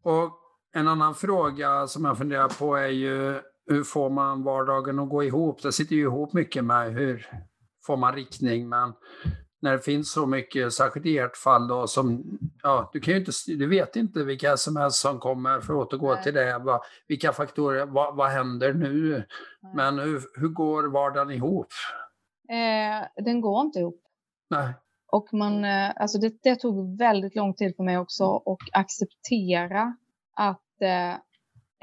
Och en annan fråga som jag funderar på är ju hur får man vardagen att gå ihop? Det sitter ju ihop mycket med hur får man riktning, men när det finns så mycket, särskilt i ert fall då, som, ja, du kan ju inte, du vet inte vilka sms som kommer, för att återgå Nej. till det, vad, vilka faktorer, vad, vad händer nu? Nej. Men hur, hur går vardagen ihop? Eh, den går inte ihop. Nej. Och man, eh, alltså det, det, tog väldigt lång tid för mig också att acceptera att eh,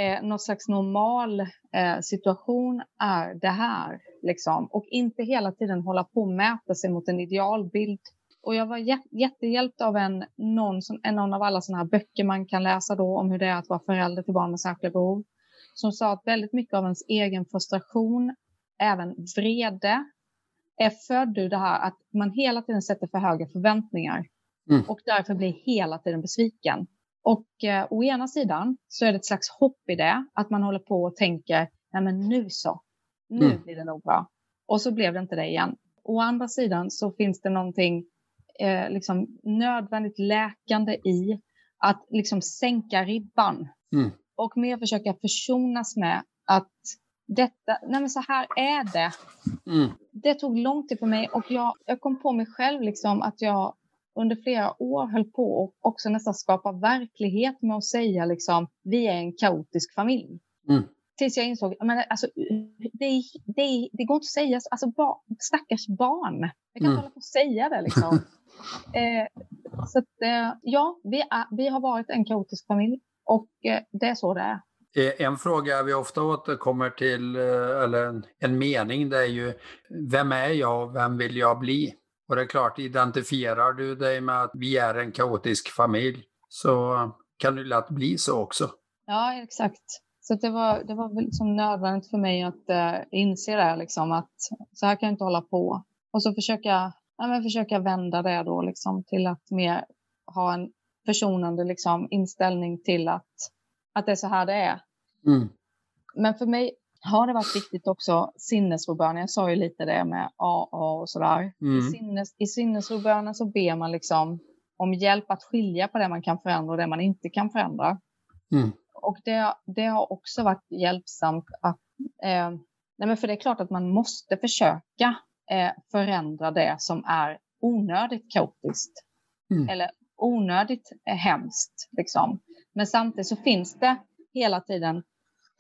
eh, någon slags normal eh, situation är det här. Liksom. Och inte hela tiden hålla på och mäta sig mot en idealbild. Och jag var jättehjälpt av en, någon, som, en, någon av alla sådana här böcker man kan läsa då om hur det är att vara förälder till barn med särskilda behov. Som sa att väldigt mycket av ens egen frustration, även vrede, är född ur det här att man hela tiden sätter för höga förväntningar. Mm. Och därför blir hela tiden besviken. Och eh, å ena sidan så är det ett slags hopp i det, att man håller på och tänker, nej men nu så, nu mm. blir det nog bra. Och så blev det inte det igen. Å andra sidan så finns det någonting eh, liksom nödvändigt läkande i att liksom sänka ribban mm. och mer försöka försonas med att detta, nej men så här är det. Mm. det tog lång tid för mig och jag, jag kom på mig själv liksom att jag under flera år höll på och också nästan skapa verklighet med att säga liksom vi är en kaotisk familj. Mm. Tills jag insåg, men alltså, det, det, det går inte att säga, alltså bar, stackars barn. Jag kan inte mm. hålla på att säga det liksom. eh, så att, eh, ja, vi, är, vi har varit en kaotisk familj och eh, det är så det är. Eh, en fråga vi ofta återkommer till, eh, eller en, en mening, det är ju vem är jag och vem vill jag bli? Och det är klart, identifierar du dig med att vi är en kaotisk familj så kan det lätt bli så också. Ja, exakt. Så det var, det var liksom nödvändigt för mig att uh, inse det, liksom, att så här kan jag inte hålla på. Och så försöka, ja, men försöka vända det då liksom, till att mer ha en försonande liksom, inställning till att, att det är så här det är. Mm. Men för mig har det varit viktigt också sinnesrobönen. Jag sa ju lite det med AA och sådär. Mm. I, sinnes, I sinnesrobönen så ber man liksom om hjälp att skilja på det man kan förändra och det man inte kan förändra. Mm. Och det, det har också varit hjälpsamt att... Eh, nej men för det är klart att man måste försöka eh, förändra det som är onödigt kaotiskt. Mm. Eller onödigt eh, hemskt. Liksom. Men samtidigt så finns det hela tiden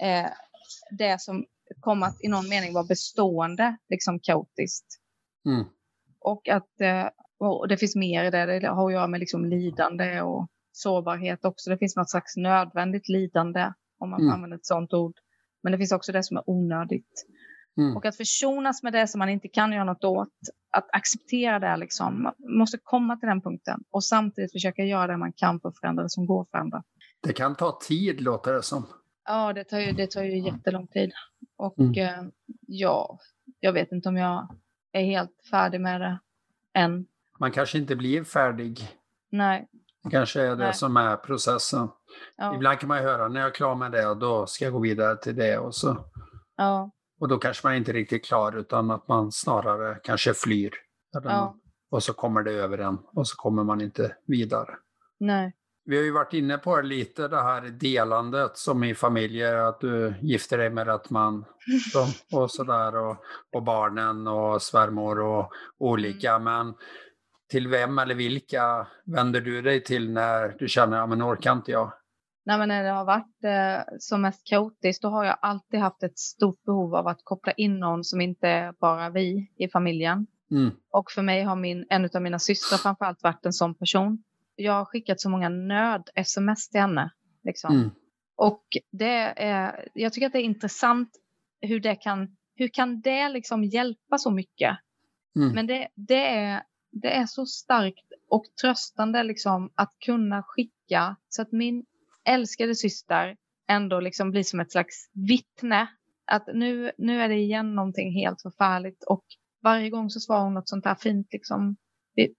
eh, det som kommer att i någon mening vara bestående, liksom kaotiskt. Mm. Och att eh, och det finns mer i det, det har att göra med liksom lidande och sårbarhet också. Det finns något slags nödvändigt lidande, om man mm. använder ett sådant ord. Men det finns också det som är onödigt. Mm. Och att försonas med det som man inte kan göra något åt, att acceptera det, liksom, man måste komma till den punkten och samtidigt försöka göra det man kan för att förändra det som går att förändra. Det kan ta tid, låter det som. Ja, det tar ju, det tar ju jättelång tid. Och mm. eh, ja, jag vet inte om jag är helt färdig med det än. Man kanske inte blir färdig. Nej. Det kanske är det Nej. som är processen. Ja. Ibland kan man höra, när jag är klar med det, då ska jag gå vidare till det. Och, så. Ja. och då kanske man inte är riktigt klar, utan att man snarare kanske flyr. Ja. Och så kommer det över en och så kommer man inte vidare. Nej. Vi har ju varit inne på lite det här delandet som i familjer, att du gifter dig med rätt man så, och sådär och, och barnen och svärmor och olika. Mm. Men till vem eller vilka vänder du dig till när du känner, ja men orkar inte jag? Nej, men när det har varit eh, som mest kaotiskt, då har jag alltid haft ett stort behov av att koppla in någon som inte är bara vi i familjen. Mm. Och för mig har min, en av mina systrar framförallt varit en sån person jag har skickat så många nöd-sms till henne. Liksom. Mm. Och det är, jag tycker att det är intressant hur det kan, hur kan det liksom hjälpa så mycket? Mm. Men det, det, är, det är så starkt och tröstande liksom att kunna skicka så att min älskade syster ändå liksom blir som ett slags vittne. Att nu, nu är det igen någonting helt förfärligt och varje gång så svarar hon något sånt här fint liksom.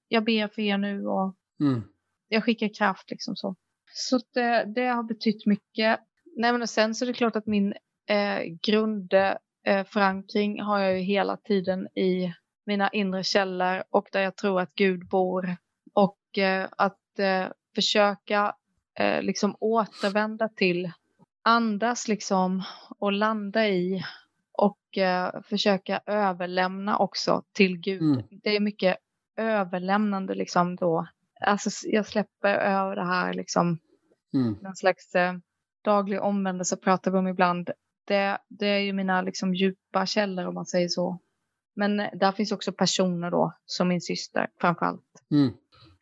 Jag ber för er nu och mm jag skickar kraft liksom så. Så det, det har betytt mycket. Nej, men sen så är det klart att min eh, grundförankring eh, har jag ju hela tiden i mina inre källor och där jag tror att Gud bor. Och eh, att eh, försöka eh, liksom återvända till, andas liksom och landa i och eh, försöka överlämna också till Gud. Mm. Det är mycket överlämnande liksom då alltså jag släpper över det här liksom. Mm. Någon slags eh, daglig omvändelse pratar vi om ibland. Det, det är ju mina liksom djupa källor om man säger så. Men eh, där finns också personer då, som min syster framför allt. Mm.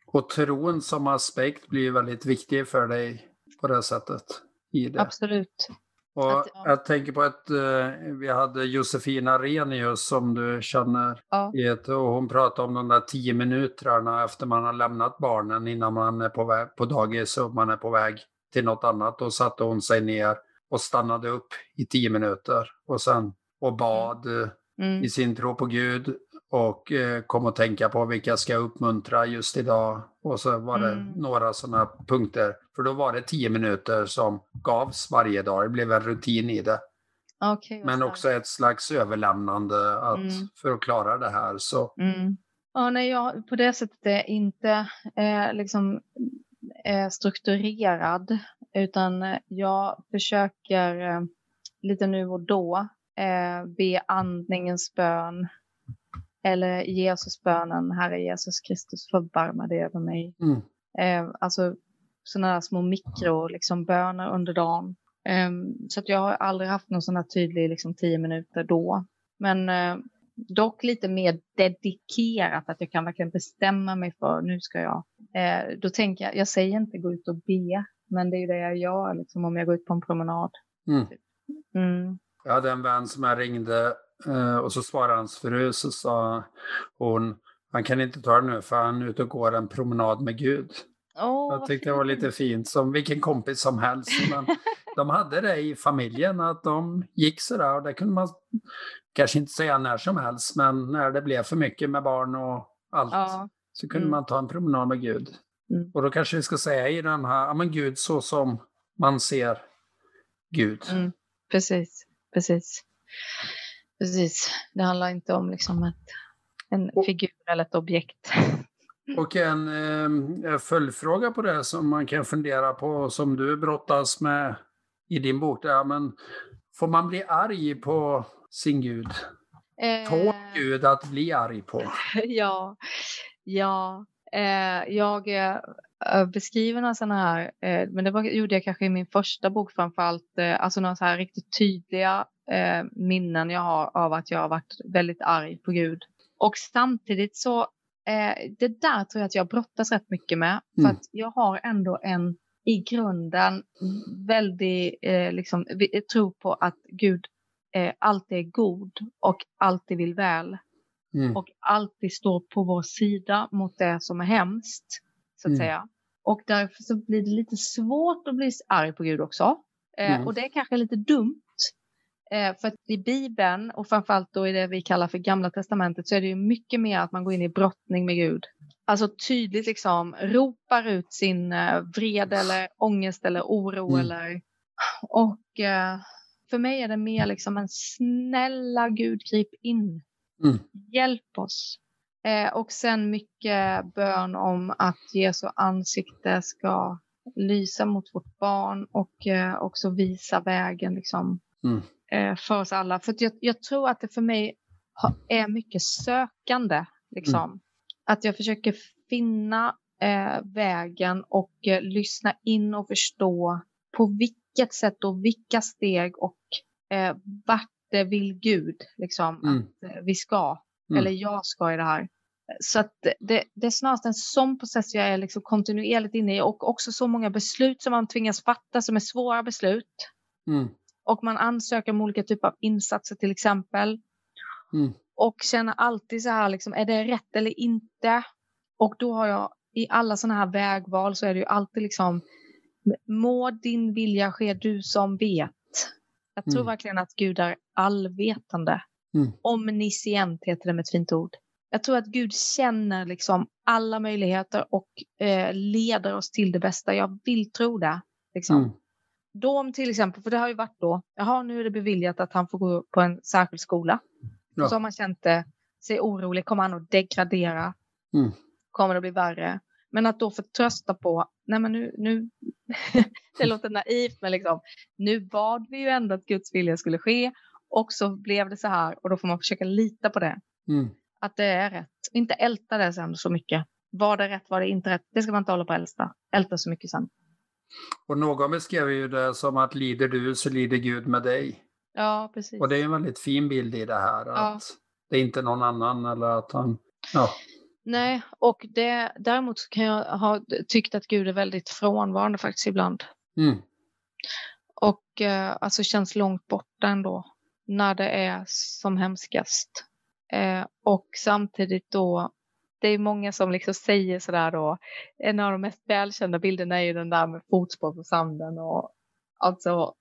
Och tron som aspekt blir väldigt viktig för dig på det sättet? I det. Absolut. Och att, ja. Jag tänker på att uh, vi hade Josefina Renius som du känner. Ja. Ett, och hon pratade om de där tio minuterna efter man har lämnat barnen innan man är på, väg, på dagis och man är på väg till något annat. Då satte hon sig ner och stannade upp i tio minuter och sen och bad mm. mm. i sin tro på Gud och eh, kom att tänka på vilka ska jag uppmuntra just idag. Och så var det mm. några sådana punkter. För då var det tio minuter som gavs varje dag. Det blev en rutin i det. Okay, Men också ett slags överlämnande att, mm. för att klara det här. Så. Mm. Ja, nej, jag på det sättet är inte eh, liksom, eh, strukturerad. Utan jag försöker eh, lite nu och då eh, be andningens bön eller Jesusbönen, Herre Jesus Kristus förbarma dig över mig. Mm. Eh, alltså sådana där små mikro, liksom böner under dagen. Eh, så att jag har aldrig haft någon sån här tydlig liksom tio minuter då. Men eh, dock lite mer dedikerat, att jag kan verkligen bestämma mig för nu ska jag. Eh, då tänker jag, jag säger inte gå ut och be, men det är ju det jag gör liksom, om jag går ut på en promenad. Mm. Mm. Jag hade en vän som jag ringde och så svarade hans fru så sa hon han kan inte ta det nu för han är ute och går en promenad med Gud. Oh, jag tyckte det var lite fint, som vilken kompis som helst. Men de hade det i familjen, att de gick sådär och det kunde man kanske inte säga när som helst, men när det blev för mycket med barn och allt Ja. så kunde Mm. man ta en promenad med Gud. Mm. Och då kanske vi ska säga i den här, ja men Gud så som man ser Gud. Mm, precis, precis. Precis. Det handlar inte om liksom ett, en Och- figur eller ett objekt. Och en eh, följdfråga på det som man kan fundera på, som du brottas med i din bok, det är, men får man bli arg på sin Gud? Tål Eh, Gud att bli arg på? ja, ja. Eh, jag eh, beskriver några sådana här, eh, men det var, gjorde jag kanske i min första bok framförallt, alltså några så här riktigt tydliga minnen jag har av att jag har varit väldigt arg på Gud. Och samtidigt så, det där tror jag att jag brottas rätt mycket med, för Mm. att jag har ändå en i grunden väldigt liksom, tro på att Gud alltid är god och alltid vill väl Mm. och alltid står på vår sida mot det som är hemskt. Så att Mm. säga. Och därför så blir det lite svårt att bli arg på Gud också. Eh, Mm. Och det är kanske lite dumt. Eh, för att i Bibeln och framförallt då i det vi kallar för Gamla Testamentet så är det ju mycket mer att man går in i brottning med Gud. Alltså tydligt liksom ropar ut sin eh, vrede eller ångest eller oro Mm. eller och eh, för mig är det mer liksom en snälla Gud grip in. Mm. Hjälp oss. Eh, och sen mycket bön om att Jesu ansikte ska lysa mot vårt barn och eh, också visa vägen liksom, Mm. eh, för oss alla. För jag, jag tror att det för mig ha, är mycket sökande. Liksom. Att jag försöker finna eh, vägen och eh, lyssna in och förstå på vilket sätt och vilka steg och eh, vart det vill Gud liksom, Mm. att eh, vi ska. Mm. Eller jag ska i det här. Så att det, det är snarast en sån process jag är liksom kontinuerligt inne i och också så många beslut som man tvingas fatta som är svåra beslut. Mm. Och man ansöker om olika typer av insatser till exempel. Mm. Och känner alltid så här, liksom, är det rätt eller inte? Och då har jag i alla sådana här vägval så är det ju alltid liksom, må din vilja ske du som vet. Jag tror Mm. verkligen att Gud är allvetande. Mm. Omniscient heter det med ett fint ord. Jag tror att Gud känner liksom alla möjligheter och eh, leder oss till det bästa. Jag vill tro det. Liksom. Mm. Då om till exempel, för det har ju varit då, jaha nu är det beviljat att han får gå på en särskild skola. Ja. Så har man känt eh, sig orolig, kommer han att degradera? Mm. Kommer det bli värre? Men att då få trösta på, nej men nu, nu det låter naivt men liksom, nu bad vi ju ändå att Guds vilja skulle ske och så blev det så här och då får man försöka lita på det. Mm. Att det är rätt. Inte älta det sen så mycket. Var det rätt, var det inte rätt? Det ska man inte hålla på att älta. Älta så mycket sen. Och någon beskrev ju det som att lider du så lider Gud med dig. Ja, precis. Och det är en väldigt fin bild i det här. Att Ja. det är inte någon annan eller att han... Ja. Nej, och det, däremot så kan jag ha tyckt att Gud är väldigt frånvarande faktiskt ibland. Mm. Och eh, alltså känns långt borta ändå. När det är som hemskast. Eh, och samtidigt då, det är många som liksom säger sådär då. En av de mest välkända bilderna är ju den där med fotspår på sanden. Och alltså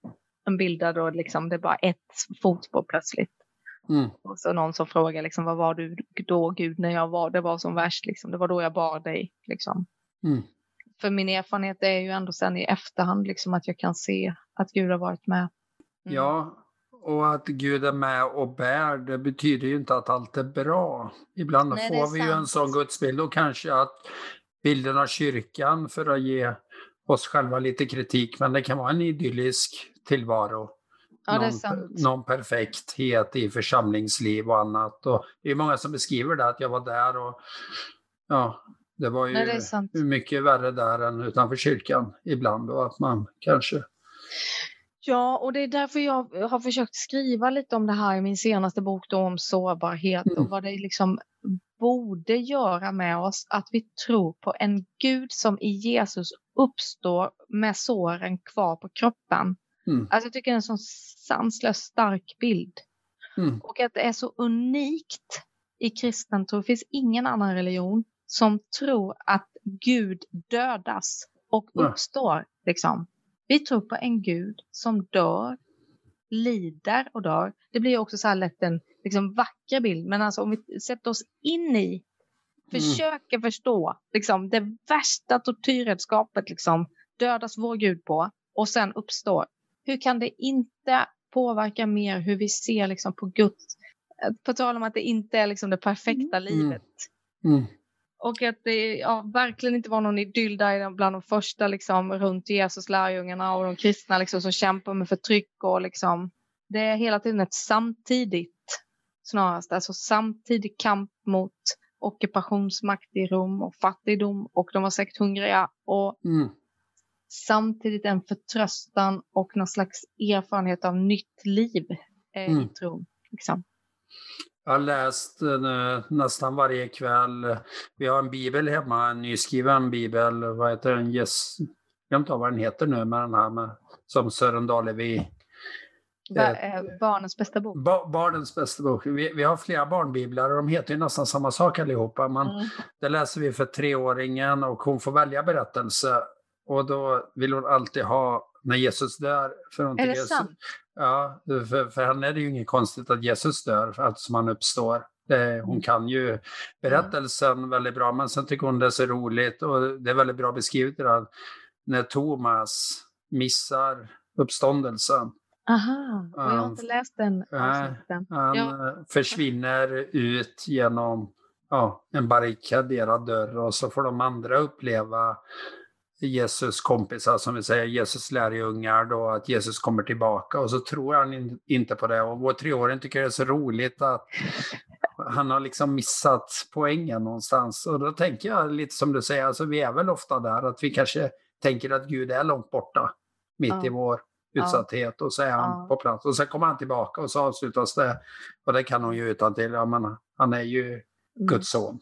en bild där då liksom det är bara ett fotspår plötsligt. Mm. Och så någon som frågar liksom, vad var du då Gud när jag var, det var som värst liksom. Det var då jag bar dig liksom. Mm. För min erfarenhet är ju ändå sen i efterhand liksom att jag kan se att Gud har varit med. Mm. Ja, och att Gud är med och bär, det betyder ju inte att allt är bra. Ibland Nej, får vi ju en sant. sån gudsbild och kanske att bilden av kyrkan för att ge oss själva lite kritik, men det kan vara en idyllisk tillvaro. Ja, någon, sant. någon perfekthet i församlingsliv och annat. Och det är många som beskriver det, att jag var där och ja, det var ju Nej, det sant. mycket värre där än utanför kyrkan ibland och att man kanske... Ja, och det är därför jag har försökt skriva lite om det här i min senaste bok då om sårbarhet Mm. och vad det liksom borde göra med oss att vi tror på en Gud som i Jesus uppstår med såren kvar på kroppen. Mm. Alltså jag tycker det är en sån sanslös stark bild. Mm. Och att det är så unikt i kristen tro. Det finns ingen annan religion som tror att Gud dödas och uppstår. Liksom. Vi tror på en Gud som dör, lider och dör. Det blir också så här lätt en liksom, vacker bild. Men alltså om vi sätter oss in i, försöker förstå liksom, det värsta tortyrredskapet, liksom, dödas vår Gud på och sen uppstår. Hur kan det inte påverka mer hur vi ser liksom, på Guds... På tal om att det inte är liksom, det perfekta livet. Mm. Och att det ja, verkligen inte var någon idyll där bland de första liksom, runt Jesus lärjungarna och de kristna liksom, som kämpar med förtryck. Och, liksom, det är hela tiden ett samtidigt snarast. Alltså samtidig kamp mot ockupationsmakt i Rom och fattigdom och de var säkert hungriga. Och Mm. samtidigt en förtröstan och någon slags erfarenhet av nytt liv eh, i Mm. tron. Liksom. Jag har läst eh, nästan varje kväll. Vi har en bibel hemma, en nyskriven bibel. Vad heter den? Yes. Jag vet inte vad den heter nu, men den här med, som Sören Dalevi. Ba- eh, barnens bästa bok. Ba, barnens bästa bok. Vi, vi har flera barnbiblar och de heter ju nästan samma sak allihopa. Men Mm. det läser vi för treåringen och hon får välja berättelse. Och då vill hon alltid ha när Jesus dör. För hon Är det tycker- sant? Ja, för, för henne är det ju inget konstigt att Jesus dör för att som han uppstår. Det, hon kan ju berättelsen väldigt bra, men sen tycker hon det är så roligt och det är väldigt bra beskrivet där när Thomas missar uppståndelsen. Aha, jag har Um, inte läst den avsnitten. Han Ja. försvinner ut genom ja, en barrikaderad dörr och så får de andra uppleva Jesus kompisar, som vi säger, Jesus lärjungar då, att Jesus kommer tillbaka och så tror han in, inte på det. Och vår treåring tycker det är så roligt att han har liksom missat poängen någonstans. Och då tänker jag lite som du säger, alltså vi är väl ofta där att vi kanske tänker att Gud är långt borta, mitt Ja. i vår utsatthet och så är han Ja. på plats. Och sen kommer han tillbaka och så avslutas det. Och det kan hon ju utan till. Ja, men han är ju Mm. Guds son.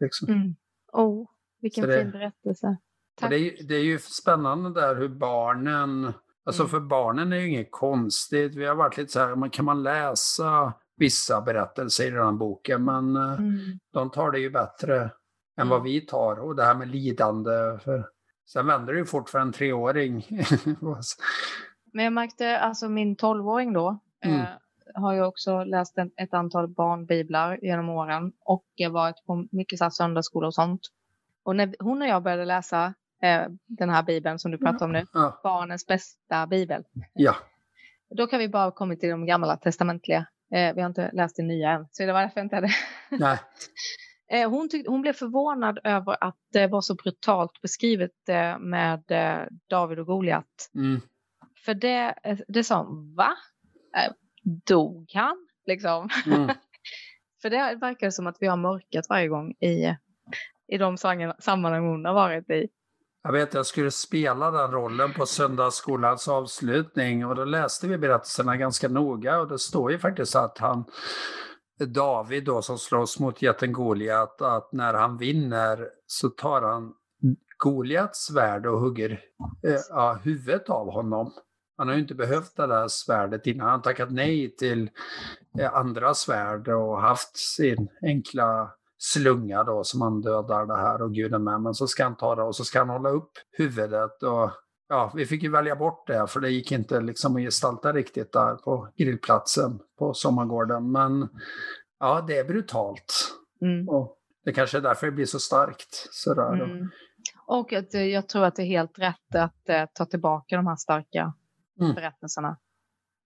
Liksom. Mm. Oh, vilken det- fin berättelse. Tack. det, är, ju- det är ju spännande där hur barnen, alltså Mm. för barnen är ju inget konstigt. Vi har varit lite så här, kan man läsa vissa berättelser i den här boken? Men eh, Mm. de tar det ju bättre än Mm. vad vi tar. Och det här med lidande. För, sen vänder det ju fort för en treåring. Men jag märkte, alltså min tolvåring då, Mm. eh, har ju också läst en, ett antal barnbiblar genom åren och varit på mycket så här söndagsskola och sånt. Och när hon och jag började läsa den här bibeln som du pratar om nu, ja. barnens bästa bibel, ja. då kan vi bara komma till de gamla testamentliga. Eh, vi har inte läst det nya än, så det var därför jag inte hade Nej. Eh, hon, tyck, hon blev förvånad över att det var så brutalt beskrivet eh, med eh, David och Goliat. Mm. För det, eh, det sa hon, va? Eh, dog han? Liksom. Mm. För det verkar som att vi har mörkat varje gång i, i de sammanhang hon har varit i. Jag vet, jag skulle spela den rollen på söndagsskolans avslutning och då läste vi berättelserna ganska noga och det står ju faktiskt att han, David då som slåss mot jätten Goliat, att när han vinner så tar han Goliats svärd och hugger eh, ja, huvudet av honom. Han har ju inte behövt det där svärdet innan. Han har tackat nej till eh, andra svärd och haft sin enkla slunga då som han dödar det här och Gud är med. Men så ska han ta det och så ska han hålla upp huvudet. Och, ja, vi fick ju välja bort det för det gick inte liksom att gestalta riktigt där på grillplatsen på Sommargården. Men ja, det är brutalt. Mm. Och det kanske är därför det blir så starkt. Sådär. Mm. Och att, eh, jag tror att det är helt rätt att eh, ta tillbaka de här starka Mm. berättelserna.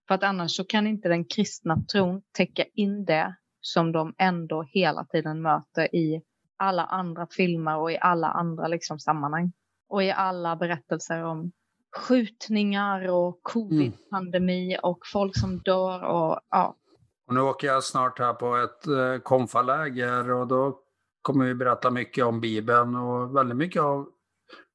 För att annars så kan inte den kristna tron täcka in det som de ändå hela tiden möter i alla andra filmer och i alla andra liksom, sammanhang. Och i alla berättelser om skjutningar och covid-pandemi och folk som dör och ja. Och nu åker jag snart här på ett eh, konfaläger och då kommer vi berätta mycket om Bibeln och väldigt mycket av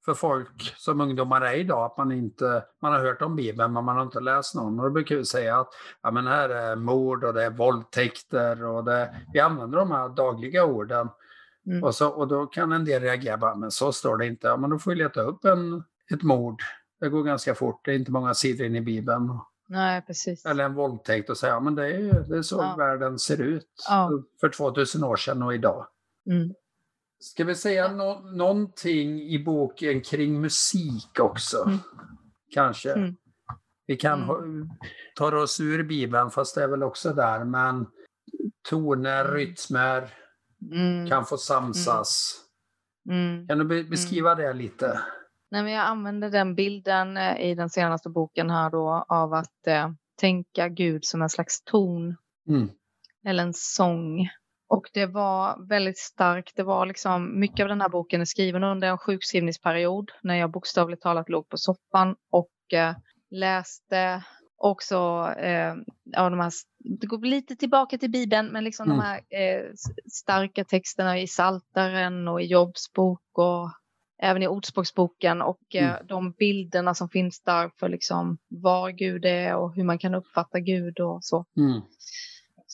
för folk som ungdomar är idag, att man inte, man har hört om Bibeln men man har inte läst någon. Och då brukar vi säga att ja, men här är mord och det är våldtäkter och det, vi använder de här dagliga orden. Mm. Och, så, och då kan en del reagera, men så står det inte. Ja, men då får vi leta upp en, ett mord. Det går ganska fort, det är inte många sidor in i Bibeln. Nej, precis. Eller en våldtäkt och säga, ja, men det är, det är så ja. världen ser ut ja. för 2000 år sedan och idag. Mm. Ska vi säga no någonting i boken kring musik också? Mm. Kanske. Mm. Vi kan mm. ta oss ur Bibeln, fast det är väl också där, men toner, mm. rytmer mm. kan få samsas. Kan du beskriva det lite? Nej, men jag använder den bilden eh, i den senaste boken här då av att eh, tänka Gud som en slags ton. Eller en sång. Och det var väldigt starkt. Det var liksom, mycket av den här boken är skriven under en sjukskrivningsperiod när jag bokstavligt talat låg på soffan och eh, läste också eh, ja, de här, det går lite tillbaka till Bibeln, men liksom mm. de här eh, starka texterna i Saltaren och i Jobs bok och även i Ordspråksboken och eh, mm. de bilderna som finns där för liksom var Gud är och hur man kan uppfatta Gud och så. Mm.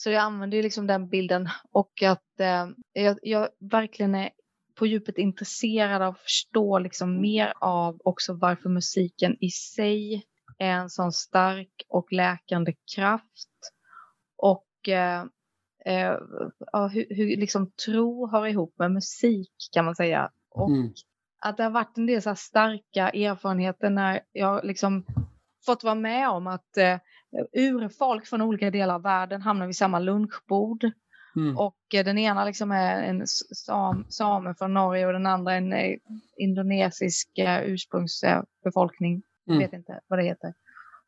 Så jag använder ju liksom den bilden och att eh, jag, jag, verkligen är på djupet intresserad av att förstå liksom mer av också varför musiken i sig är en sån stark och läkande kraft. Och eh, eh, hur, hur liksom tro hör ihop med musik kan man säga. Och mm. att det har varit en del så starka erfarenheter när jag liksom fått vara med om att eh, urfolk från olika delar av världen hamnar vid samma lunchbord. Mm. Och eh, den ena liksom är en sam, same från Norge och den andra en eh, indonesisk eh, ursprungsbefolkning. Mm. Jag vet inte vad det heter.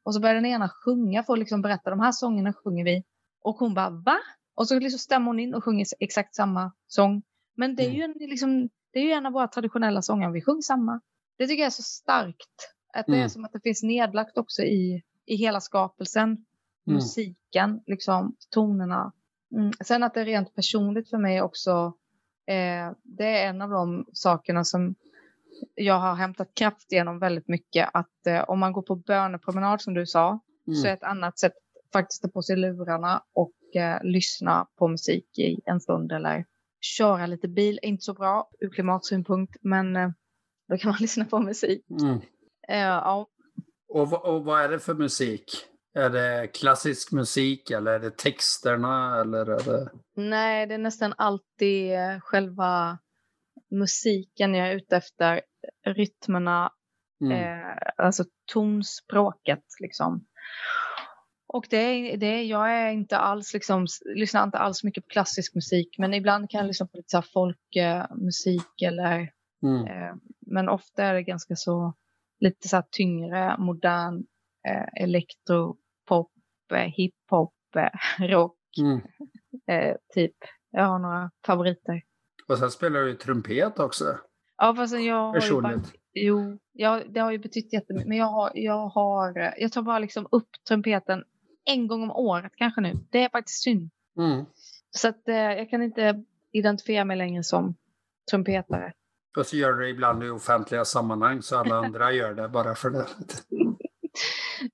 Och så börjar den ena sjunga för att liksom berätta de här sångerna sjunger vi. Och hon bara va? Och så liksom stämmer hon in och sjunger exakt samma sång. Men det är, mm. ju en, liksom, det är ju en av våra traditionella sånger, vi sjunger samma. Det tycker jag är så starkt. Att det mm. är som att det finns nedlagt också i i hela skapelsen. Mm. Musiken, liksom tonerna. Mm. Sen att det är rent personligt för mig också. Eh, det är en av de sakerna som jag har hämtat kraft genom väldigt mycket. Att eh, om man går på bönepromenad som du sa. Mm. Så är ett annat sätt faktiskt att på sig lurarna och eh, lyssna på musik i en stund. Eller köra lite bil. Inte så bra ur klimatsynpunkt. Men eh, då kan man lyssna på musik. Mm. Eh, ja, och, och vad är det för musik? Är det klassisk musik eller är det texterna? Eller är det... Nej, det är nästan alltid eh, själva musiken jag är ute efter. Rytmerna, mm. eh, alltså tonspråket liksom. Och det är, det är, jag är inte alls liksom, lyssnar inte alls mycket på klassisk musik, men ibland kan jag lyssna på lite så folkmusik eller, mm. eh, men ofta är det ganska så lite så tyngre, modern eh, elektropop, eh, hiphop, eh, rock. Mm. Eh, typ. Jag har några favoriter. Och sen spelar du ju trumpet också. Ja, fast jag har ju bara, Jo, ja, det har ju betytt jättemycket. Men jag har, jag har, jag tar bara liksom upp trumpeten en gång om året kanske nu. Det är faktiskt synd. Mm. Så att eh, jag kan inte identifiera mig längre som trumpetare. Och så gör du det ibland i offentliga sammanhang så alla andra gör det bara för det.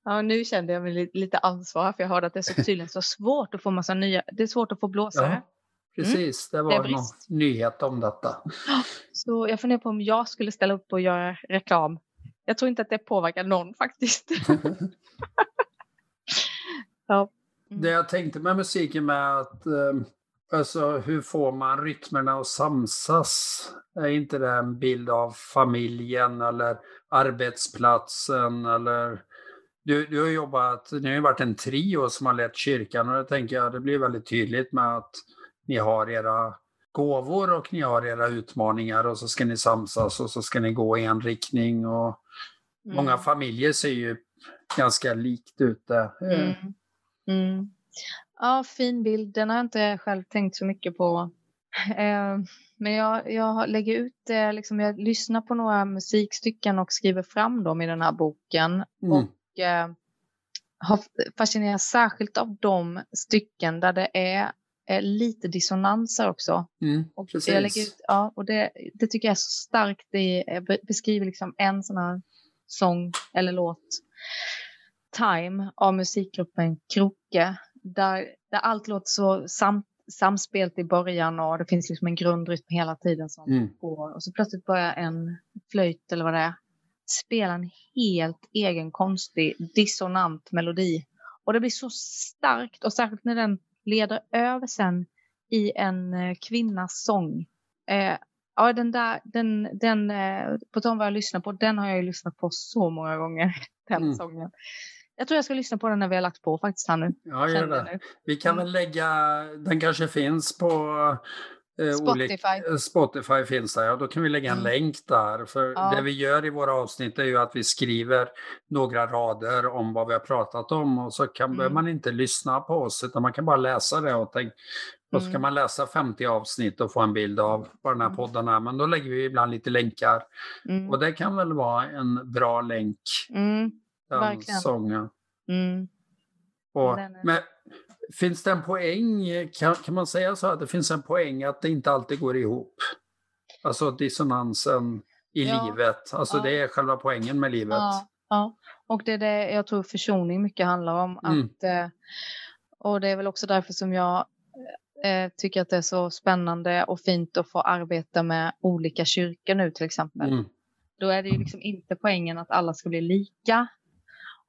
Ja, nu kände jag mig lite ansvar för jag hörde att det är så tydligen så svårt att få massa nya, det är svårt att få blåsare. Ja, precis, mm. det var det någon nyhet om detta. Så jag funderar på om jag skulle ställa upp och göra reklam. Jag tror inte att det påverkar någon faktiskt. ja. Mm. Det jag tänkte med musiken med att um, Alltså hur får man rytmerna att samsas? Är inte det en bild av familjen eller arbetsplatsen eller du, du har jobbat, ni har ju varit en trio som har lett kyrkan och det tänker jag det blir väldigt tydligt med att ni har era gåvor och ni har era utmaningar och så ska ni samsas och så ska ni gå i en riktning och mm. många familjer ser ju ganska likt ut där. Mm. Mm. Ja, fin bild. Den har jag inte själv tänkt så mycket på Eh, men jag, jag lägger ut, eh, liksom, jag lyssnar på några musikstycken och skriver fram dem i den här boken. Mm. Och eh, har fascinerats särskilt av de stycken där det är eh, lite dissonanser också. Mm, Och, jag lägger ut, ja, och det, det tycker jag är så starkt. Det beskriver liksom en sån här sång eller låt. Time av musikgruppen Kroke. Där, där allt låter så sam, samspelt i början och det finns liksom en grundrytm hela tiden som Mm. går. Och så plötsligt börjar en flöjt eller vad det är spela en helt egen konstig dissonant melodi. Och det blir så starkt och särskilt när den leder över sen i en eh, kvinnas sång. Eh, ja, den där, den, den, eh, på tal om vad jag lyssnar på, den har jag ju lyssnat på så många gånger, den Mm. sången. Jag tror jag ska lyssna på den när vi har lagt på faktiskt här nu. Ja, gör det. nu. Vi kan väl lägga, den kanske finns på eh, Spotify. Olika, Spotify finns där, ja då kan vi lägga en Mm. länk där. För Ja. det vi gör i våra avsnitt är ju att vi skriver några rader om vad vi har pratat om och så kan, Mm. behöver man inte lyssna på oss utan man kan bara läsa det och tänka och så kan Mm. man läsa 50 avsnitt och få en bild av vad den här Mm. podden är. Men då lägger vi ibland lite länkar. Mm. Och det kan väl vara en bra länk, Mm. Den sången. Mm. Och, är- men finns det en poäng, kan, kan man säga så att det finns en poäng att det inte alltid går ihop? Alltså dissonansen i Ja. livet, alltså Ja. det är själva poängen med livet. Ja, ja, och det är det jag tror försoning mycket handlar om. Mm. Att, eh, och det är väl också därför som jag eh, tycker att det är så spännande och fint att få arbeta med olika kyrkor nu till exempel. Mm. Då är det ju liksom inte poängen att alla ska bli lika.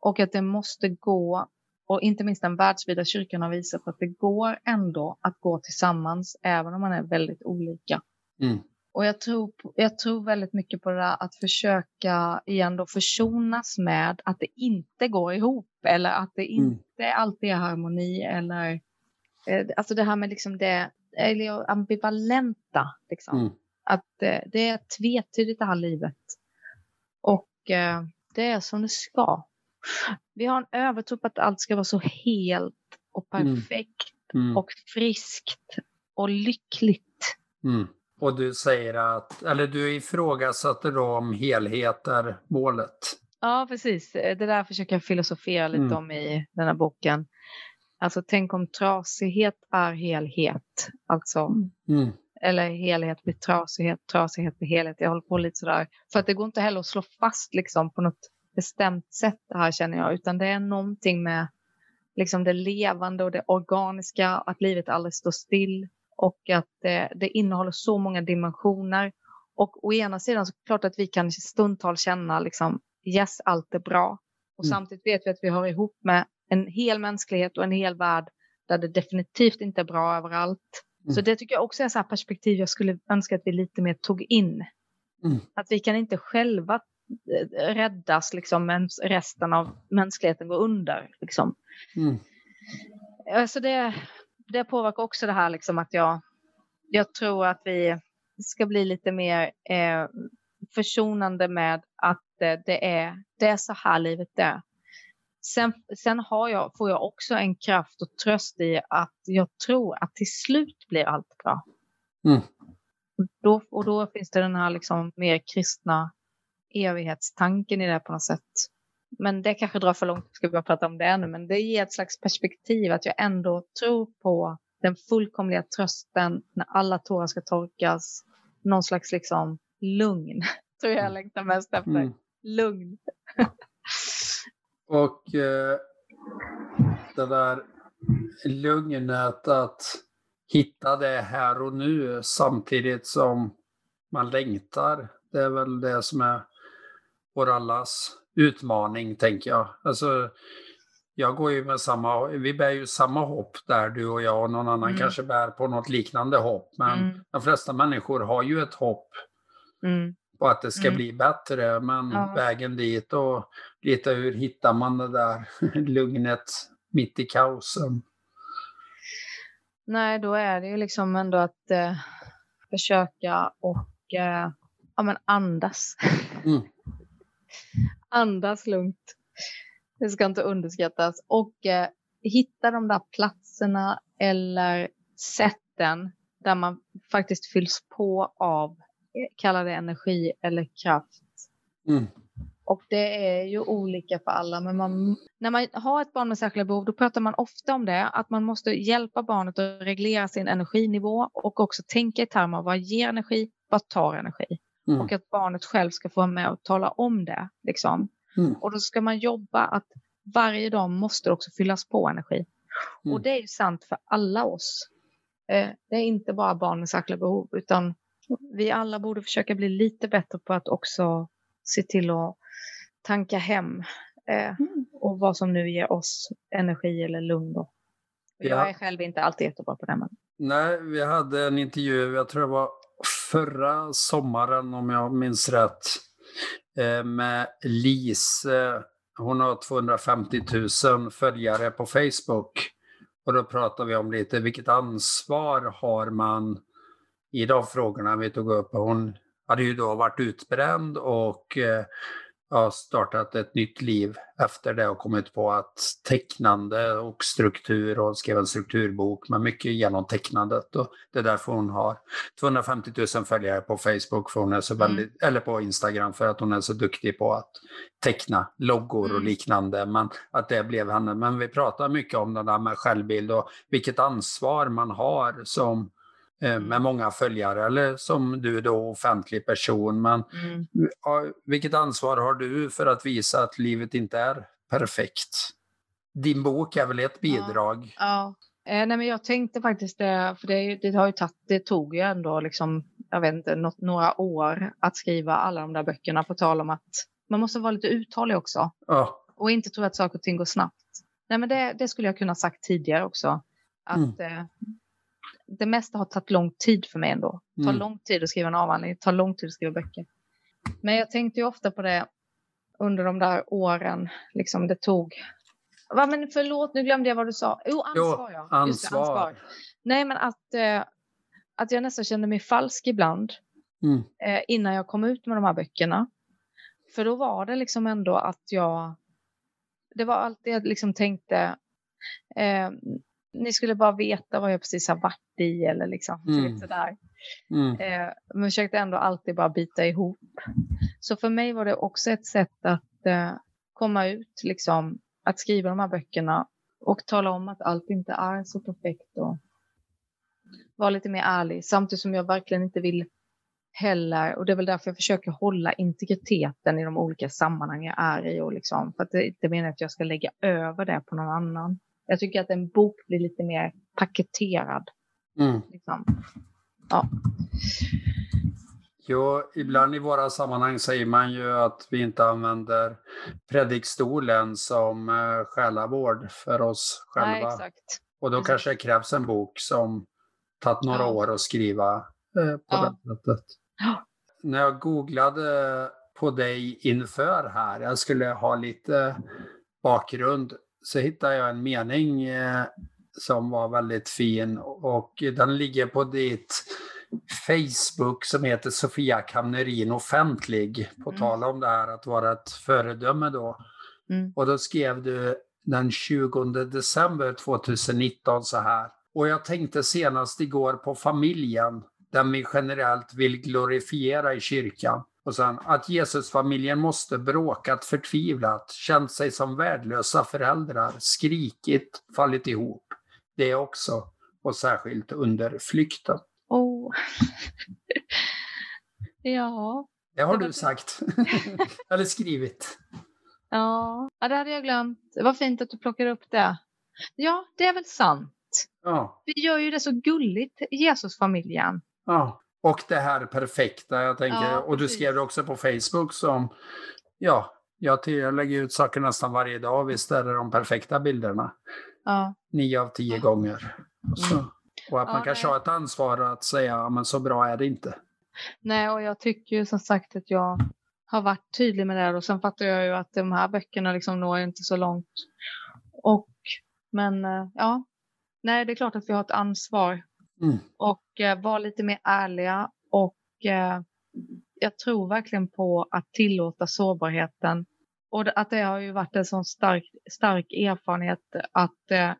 Och att det måste gå, och inte minst den världsvida kyrkan har visat att det går ändå att gå tillsammans även om man är väldigt olika. Mm. Och jag tror, jag tror väldigt mycket på det där att försöka igen då försonas med att det inte går ihop eller att det Mm. inte alltid är harmoni eller eh, alltså det här med liksom det eller ambivalenta liksom. Mm. Att eh, det är tvetydigt det här livet. Och eh, det är som det ska. Vi har en övertro på att allt ska vara så helt och Mm. perfekt Mm. och friskt och lyckligt. Mm. Och du säger att, eller du ifrågasätter då om helhet är målet. Ja, precis. Det där försöker jag filosofera lite Mm. om i den här boken. Alltså tänk om trasighet är helhet. Alltså, Mm. eller helhet blir trasighet, trasighet blir helhet. Jag håller på lite sådär. För att det går inte heller att slå fast liksom på något bestämt sätt det här känner jag. Utan det är någonting med liksom det levande och det organiska. Att livet aldrig står still. Och att det, det innehåller så många dimensioner. Och å ena sidan så är det klart att vi kan stundtals känna liksom yes, allt är bra. Och Mm. samtidigt vet vi att vi hör ihop med en hel mänsklighet och en hel värld där det definitivt inte är bra överallt. Mm. Så det tycker jag också är så här perspektiv jag skulle önska att vi lite mer tog in. Mm. Att vi kan inte själva eh, räddas liksom, men resten av mänskligheten går under. Liksom. Mm. Alltså det, det påverkar också det här liksom att jag, jag tror att vi ska bli lite mer eh, försonande med att eh, det, är, det är så här livet är. Sen, sen har jag, får jag också en kraft och tröst i att jag tror att till slut blir allt bra. Mm. Och Då, och då finns det den här liksom mer kristna evighetstanken i det på något sätt. Men det kanske drar för långt, ska vi bara prata om det ännu, men det ger ett slags perspektiv att jag ändå tror på den fullkomliga trösten när alla tårar ska torkas. Någon slags liksom lugn, tror jag jag längtar mest efter. Mm. Lugn. Och eh, det där lugnet att hitta det här och nu samtidigt som man längtar. Det är väl det som är vår allas utmaning, tänker jag. Alltså, jag går ju med samma, vi bär ju samma hopp där, du och jag, och någon annan Mm. kanske bär på något liknande hopp. Men Mm. de flesta människor har ju ett hopp Mm. på att det ska Mm. bli bättre, men Ja. vägen dit och lite hur hittar man det där lugnet mitt i kaosen? Nej, då är det ju liksom ändå att eh, försöka och eh, ja, men andas. Mm. Andas lugnt. Det ska inte underskattas. Och eh, hitta de där platserna eller sätten där man faktiskt fylls på av, eh, kalla det energi eller kraft. Mm. Och det är ju olika för alla. Men man, när man har ett barn med särskilda behov, då pratar man ofta om det. Att man måste hjälpa barnet att reglera sin energinivå och också tänka i termer av vad ger energi, vad tar energi. Mm. Och att barnet själv ska få vara med och tala om det. Liksom. Mm. Och då ska man jobba att varje dag måste också fyllas på energi. Mm. Och det är ju sant för alla oss. Eh, det är inte bara barn med särskilda behov, utan vi alla borde försöka bli lite bättre på att också se till att tanka hem eh, och vad som nu ger oss energi eller lugn. Jag är själv inte alltid jättebra på det. Men... Nej, vi hade en intervju, jag tror det var förra sommaren om jag minns rätt, eh, med Lise. Hon har 250 000 följare på Facebook. Och då pratade vi om lite vilket ansvar har man i de frågorna vi tog upp. Hon hade ju då varit utbränd och eh, ja, startat ett nytt liv efter det och kommit på att tecknande och struktur och skrev en strukturbok med mycket genom tecknandet. Och det är därför hon har 250 000 följare på Facebook för hon är så väldigt, eller på Instagram för att hon är så duktig på att teckna loggor och Mm. liknande. Men att det blev henne. Men vi pratar mycket om det där med självbild och vilket ansvar man har som med många följare eller som du då offentlig person. Men Mm. Ja, vilket ansvar har du för att visa att livet inte är perfekt? Din bok är väl ett bidrag? Ja. Eh, nej, men jag tänkte faktiskt det, för det, det, har ju tagit, det tog ju ändå liksom, jag vet inte, något, några år att skriva alla de där böckerna på tal om att man måste vara lite uthållig också Ja. och inte tro att saker och ting går snabbt. Nej, men det, det skulle jag kunna sagt tidigare också. Att eh, det mesta har tagit lång tid för mig ändå. Det tar Mm. lång tid att skriva en avhandling, det tar lång tid att skriva böcker. Men jag tänkte ju ofta på det under de där åren, liksom det tog. Va, men förlåt, nu glömde jag vad du sa. Jo, Jo, ansvar. Just det, ansvar. Nej, men att, eh, att jag nästan kände mig falsk ibland Mm. eh, innan jag kom ut med de här böckerna. För då var det liksom ändå att jag, det var alltid jag liksom tänkte, eh, ni skulle bara veta vad jag precis har varit i eller liksom, Mm. sådär. Mm. Eh, men försökte ändå alltid bara bita ihop. Så för mig var det också ett sätt att eh, komma ut, liksom, att skriva de här böckerna och tala om att allt inte är så perfekt och vara lite mer ärlig. Samtidigt som jag verkligen inte vill heller, och det är väl därför jag försöker hålla integriteten i de olika sammanhang jag är i. Och liksom, för att det inte menar att jag ska lägga över det på någon annan. Jag tycker att en bok blir lite mer paketerad. Mm. Liksom. Ja. Jo, ibland i våra sammanhang säger man ju att vi inte använder predikstolen som eh, själavård för oss själva. Nej, exakt. Och då Precis. kanske det krävs en bok som tagit några Ja. år att skriva eh, på Ja. det sättet. Ja. När jag googlade på dig inför här, jag skulle ha lite bakgrund, så hittade jag en mening eh, som var väldigt fin och den ligger på ditt Facebook som heter Sofia Kamnerin offentlig, på Mm. tal om det här att vara ett föredöme då. Mm. Och då skrev du den 20 december 2019 så här. Och jag tänkte senast igår på familjen, den vi generellt vill glorifiera i kyrkan. Och sen att Jesusfamiljen måste bråkat förtvivlat, känt sig som värdelösa föräldrar, skrikit, fallit ihop. Det också, och särskilt under flykten. Oh. ja. Det har du sagt. Eller skrivit. ja, ja, det hade jag glömt. Det var fint att du plockade upp det. Ja, det är väl sant. Ja. Vi gör ju det så gulligt, Jesusfamiljen. Ja, och det här perfekta, jag tänker, Ja, och du skrev det också på Facebook som, ja, jag, till, jag lägger ut saker nästan varje dag, visst är det de perfekta bilderna. Ja, Nio av tio gånger. Och, så, och att Ja, man kanske nej. har ett ansvar att säga, ja, men så bra är det inte. nej, och jag tycker ju som sagt att jag har varit tydlig med det här och sen fattar jag ju att de här böckerna liksom når inte så långt. Och, men eh, ja, nej, det är klart att vi har ett ansvar Mm. och eh, vara lite mer ärliga och eh, jag tror verkligen på att tillåta sårbarheten och att det har ju varit en sån stark, stark erfarenhet att eh,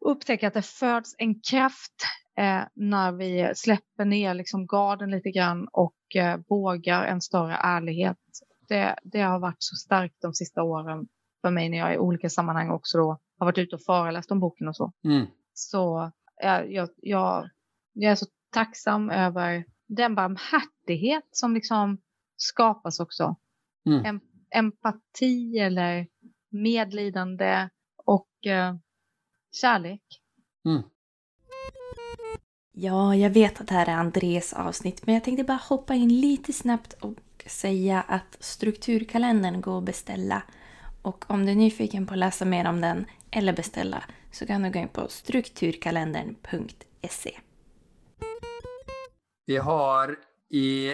upptäcka att det föds en kraft eh, när vi släpper ner liksom garden lite grann och eh, vågar en större ärlighet. Det, det har varit så starkt de sista åren för mig när jag i olika sammanhang också då har varit ute och föreläst om boken och så. Mm. Så eh, jag, jag, jag är så tacksam över den barmhärtighet som liksom skapas också. Mm. Em, empati eller medlidande och eh, kärlek. Mm. Ja, jag vet att det här är Andres avsnitt, men jag tänkte bara hoppa in lite snabbt och säga att strukturkalendern går att beställa. Och om du är nyfiken på att läsa mer om den eller beställa så kan du gå in på strukturkalendern.se. Vi har i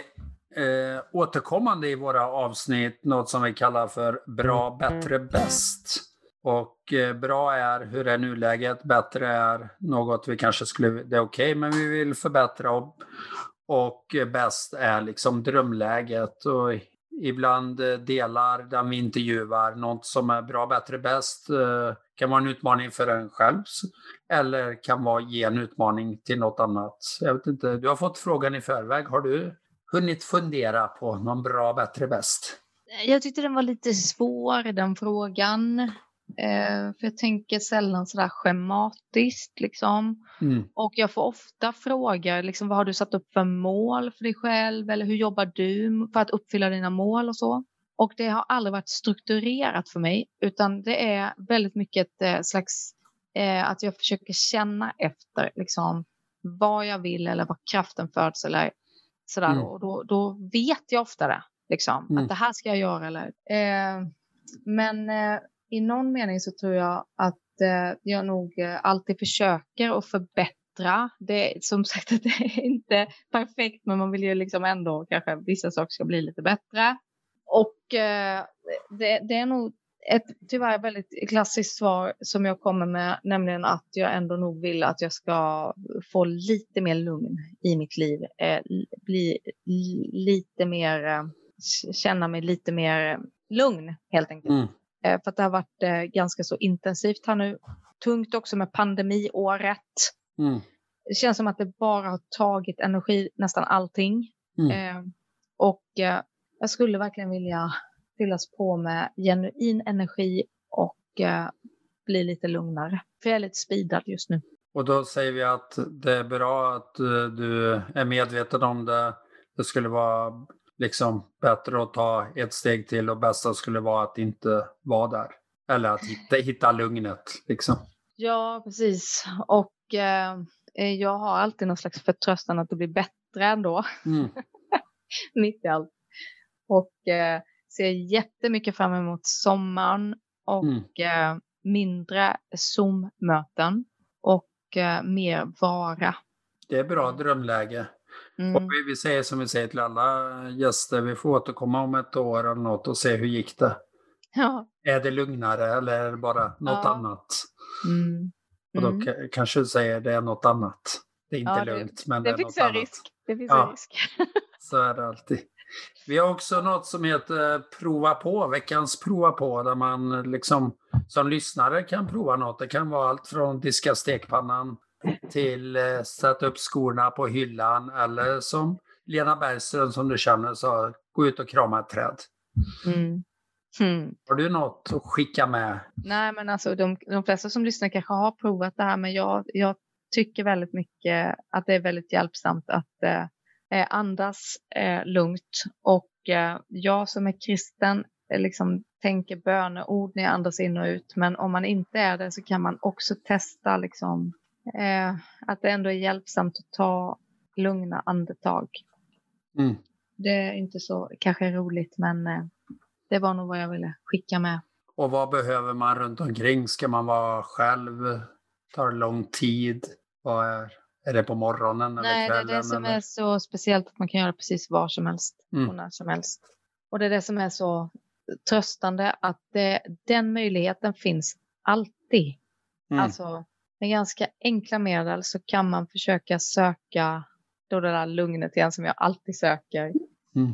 eh, återkommande i våra avsnitt något som vi kallar för bra, bättre, bäst. Och eh, bra är hur är nuläget, bättre är något vi kanske skulle, det är okej, men vi vill förbättra. Och, och bäst är liksom drömläget. Och ibland eh, delar den vi intervjuar något som är bra, bättre, bäst. Eh, kan vara en utmaning för en själv eller kan vara ge en utmaning till något annat. Jag vet inte, du har fått frågan i förväg. Har du hunnit fundera på någon bra, bättre, bäst? Jag tyckte den var lite svår, den frågan. Eh, för jag tänker sällan sådär schematiskt liksom. Mm. Och jag får ofta frågor, liksom, vad har du satt upp för mål för dig själv? Eller hur jobbar du för att uppfylla dina mål och så? Och det har aldrig varit strukturerat för mig, utan det är väldigt mycket ett eh, slags eh, att jag försöker känna efter liksom, vad jag vill eller vad kraften föds eller sådär. Mm. Och då, då vet jag ofta det, liksom, Mm. att det här ska jag göra. Eller, eh, men eh, i någon mening så tror jag att eh, jag nog eh, alltid försöker att förbättra. Det är som sagt att det är inte perfekt, men man vill ju liksom ändå kanske vissa saker ska bli lite bättre. Och eh, det, det är nog ett tyvärr väldigt klassiskt svar som jag kommer med, nämligen att jag ändå nog vill att jag ska få lite mer lugn i mitt liv. Eh, bli lite mer, eh, känna mig lite mer eh, lugn helt enkelt. Mm. Eh, för att det har varit eh, ganska så intensivt här nu. Tungt också med pandemiåret. Mm. Det känns som att det bara har tagit energi, nästan allting. Mm. Eh, och jag skulle verkligen vilja fyllas på med genuin energi och bli lite lugnare. För jag är lite speedad just nu. Och då säger vi att det är bra att du är medveten om det. Det skulle vara liksom bättre att ta ett steg till och bästa skulle vara att inte vara där. Eller att hitta, hitta lugnet liksom. Ja, precis. Och eh, jag har alltid någon slags förtröstan att det blir bättre ändå. Mm. Mitt i allt. Och eh, ser jättemycket fram emot sommaren och Mm. eh, mindre Zoom-möten och eh, mer vara. Det är bra drömläge. Mm. Och vi, vi säger som vi säger till alla gäster, vi får återkomma om ett år eller något och se hur gick det. Ja. Är det lugnare eller är det bara något Ja. annat? Mm. Och då Mm. ka- kanske du säger det är något annat. Det är inte Ja, det- lugnt, men det, Det är något annat. risk. Det finns Ja. en risk. Så är det alltid. Vi har också något som heter Prova på, veckans Prova på, där man liksom som lyssnare kan prova något. Det kan vara allt från diska stekpannan till eh, sätta upp skorna på hyllan eller som Lena Bergström som du känner sa, gå ut och krama ett träd. Mm. Mm. Har du något att skicka med? Nej, men alltså de, de flesta som lyssnar kanske har provat det här, men jag, jag tycker väldigt mycket att det är väldigt hjälpsamt att eh, eh, andas eh, lugnt. Och eh, jag som är kristen eh, liksom tänker böneord när jag andas in och ut, men om man inte är det så kan man också testa liksom, eh, att det ändå är hjälpsamt att ta lugna andetag. Mm. Det är inte så kanske roligt, men eh, det var nog vad jag ville skicka med. Och vad behöver man runt omkring? Ska man vara själv? Tar det lång tid? Vad är, är det på morgonen eller Nej, det är kvällen? det som eller? är så speciellt att man kan göra precis var som helst Mm. och när som helst. Och det är det som är så tröstande att det, den möjligheten finns alltid. Mm. Alltså med ganska enkla medel så kan man försöka söka då det där lugnet igen som jag alltid söker. Mm.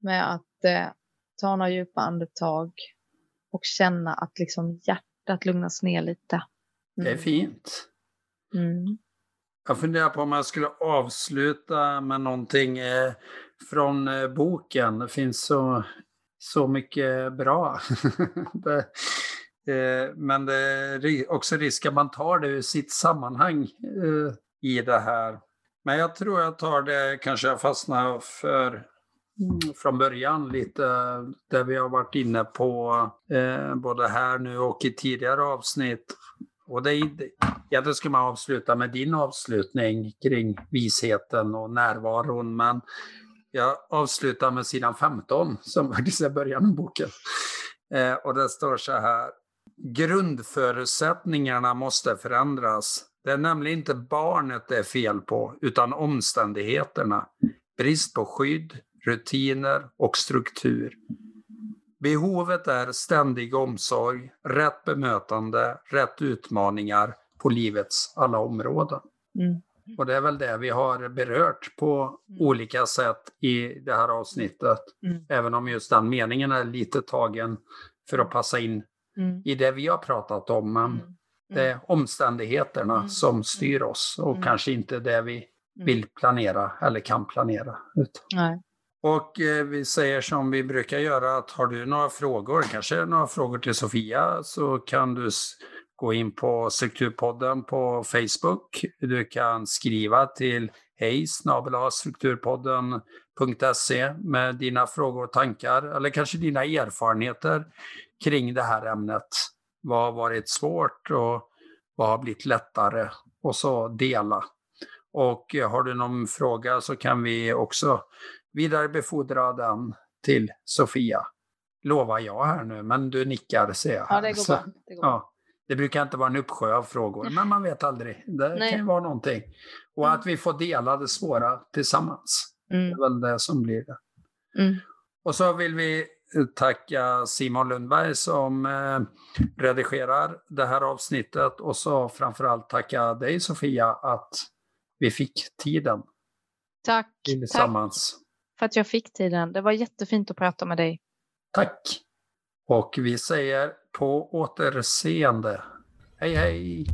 Med att eh, ta några djupa andetag och känna att liksom hjärtat lugnas ner lite. Det är fint. Mm. Jag funderar på om jag skulle avsluta med någonting eh, från eh, boken. Det finns så, så mycket bra. det, Eh, men det är också risk att man tar det ur sitt sammanhang eh, i det här. Men jag tror jag tar det, kanske jag fastnar för mm, från början lite där vi har varit inne på eh, både här nu och i tidigare avsnitt. Och det, egentligen ska man avsluta med din avslutning kring visheten och närvaron, men jag avslutar med sidan 15 som faktiskt är början av boken. Eh, och det står så här. Grundförutsättningarna måste förändras. Det är nämligen inte barnet det är fel på, utan omständigheterna. Brist på skydd, rutiner och struktur. Behovet är ständig omsorg, rätt bemötande, rätt utmaningar på livets alla områden. Mm. Och det är väl det vi har berört på mm. olika sätt i det här avsnittet. Mm. Även om just den meningen är lite tagen för att passa in mm. i det vi har pratat om. Men mm. det är omständigheterna mm. som styr oss och kanske inte det vi vill planera eller kan planera. Nej. Och eh, vi säger som vi brukar göra att har du några frågor, kanske några frågor till Sofia, så kan du gå in på Strukturpodden på Facebook. Du kan skriva till hej strukturpodden.se med dina frågor och tankar eller kanske dina erfarenheter kring det här ämnet. Vad har varit svårt och vad har blivit lättare? Och så dela. Och har du någon fråga så kan vi också vidarebefordra den till Sofia. Lovar jag här nu, men du nickar ser jag. Ja, det går bra. Det, går ja. Det brukar inte vara en uppsjö av frågor, men man vet aldrig. Det Nej. kan ju vara någonting. Och mm. att vi får dela det svåra tillsammans. Mm. Det är väl det som blir det. Mm. Och så vill vi tacka Simon Lundberg som eh, redigerar det här avsnittet och så framförallt tacka dig Sofia att vi fick tiden. Tack. Tillsammans. Tack för att jag fick tiden. Det var jättefint att prata med dig. Tack. Och vi säger på återseende. Hej hej!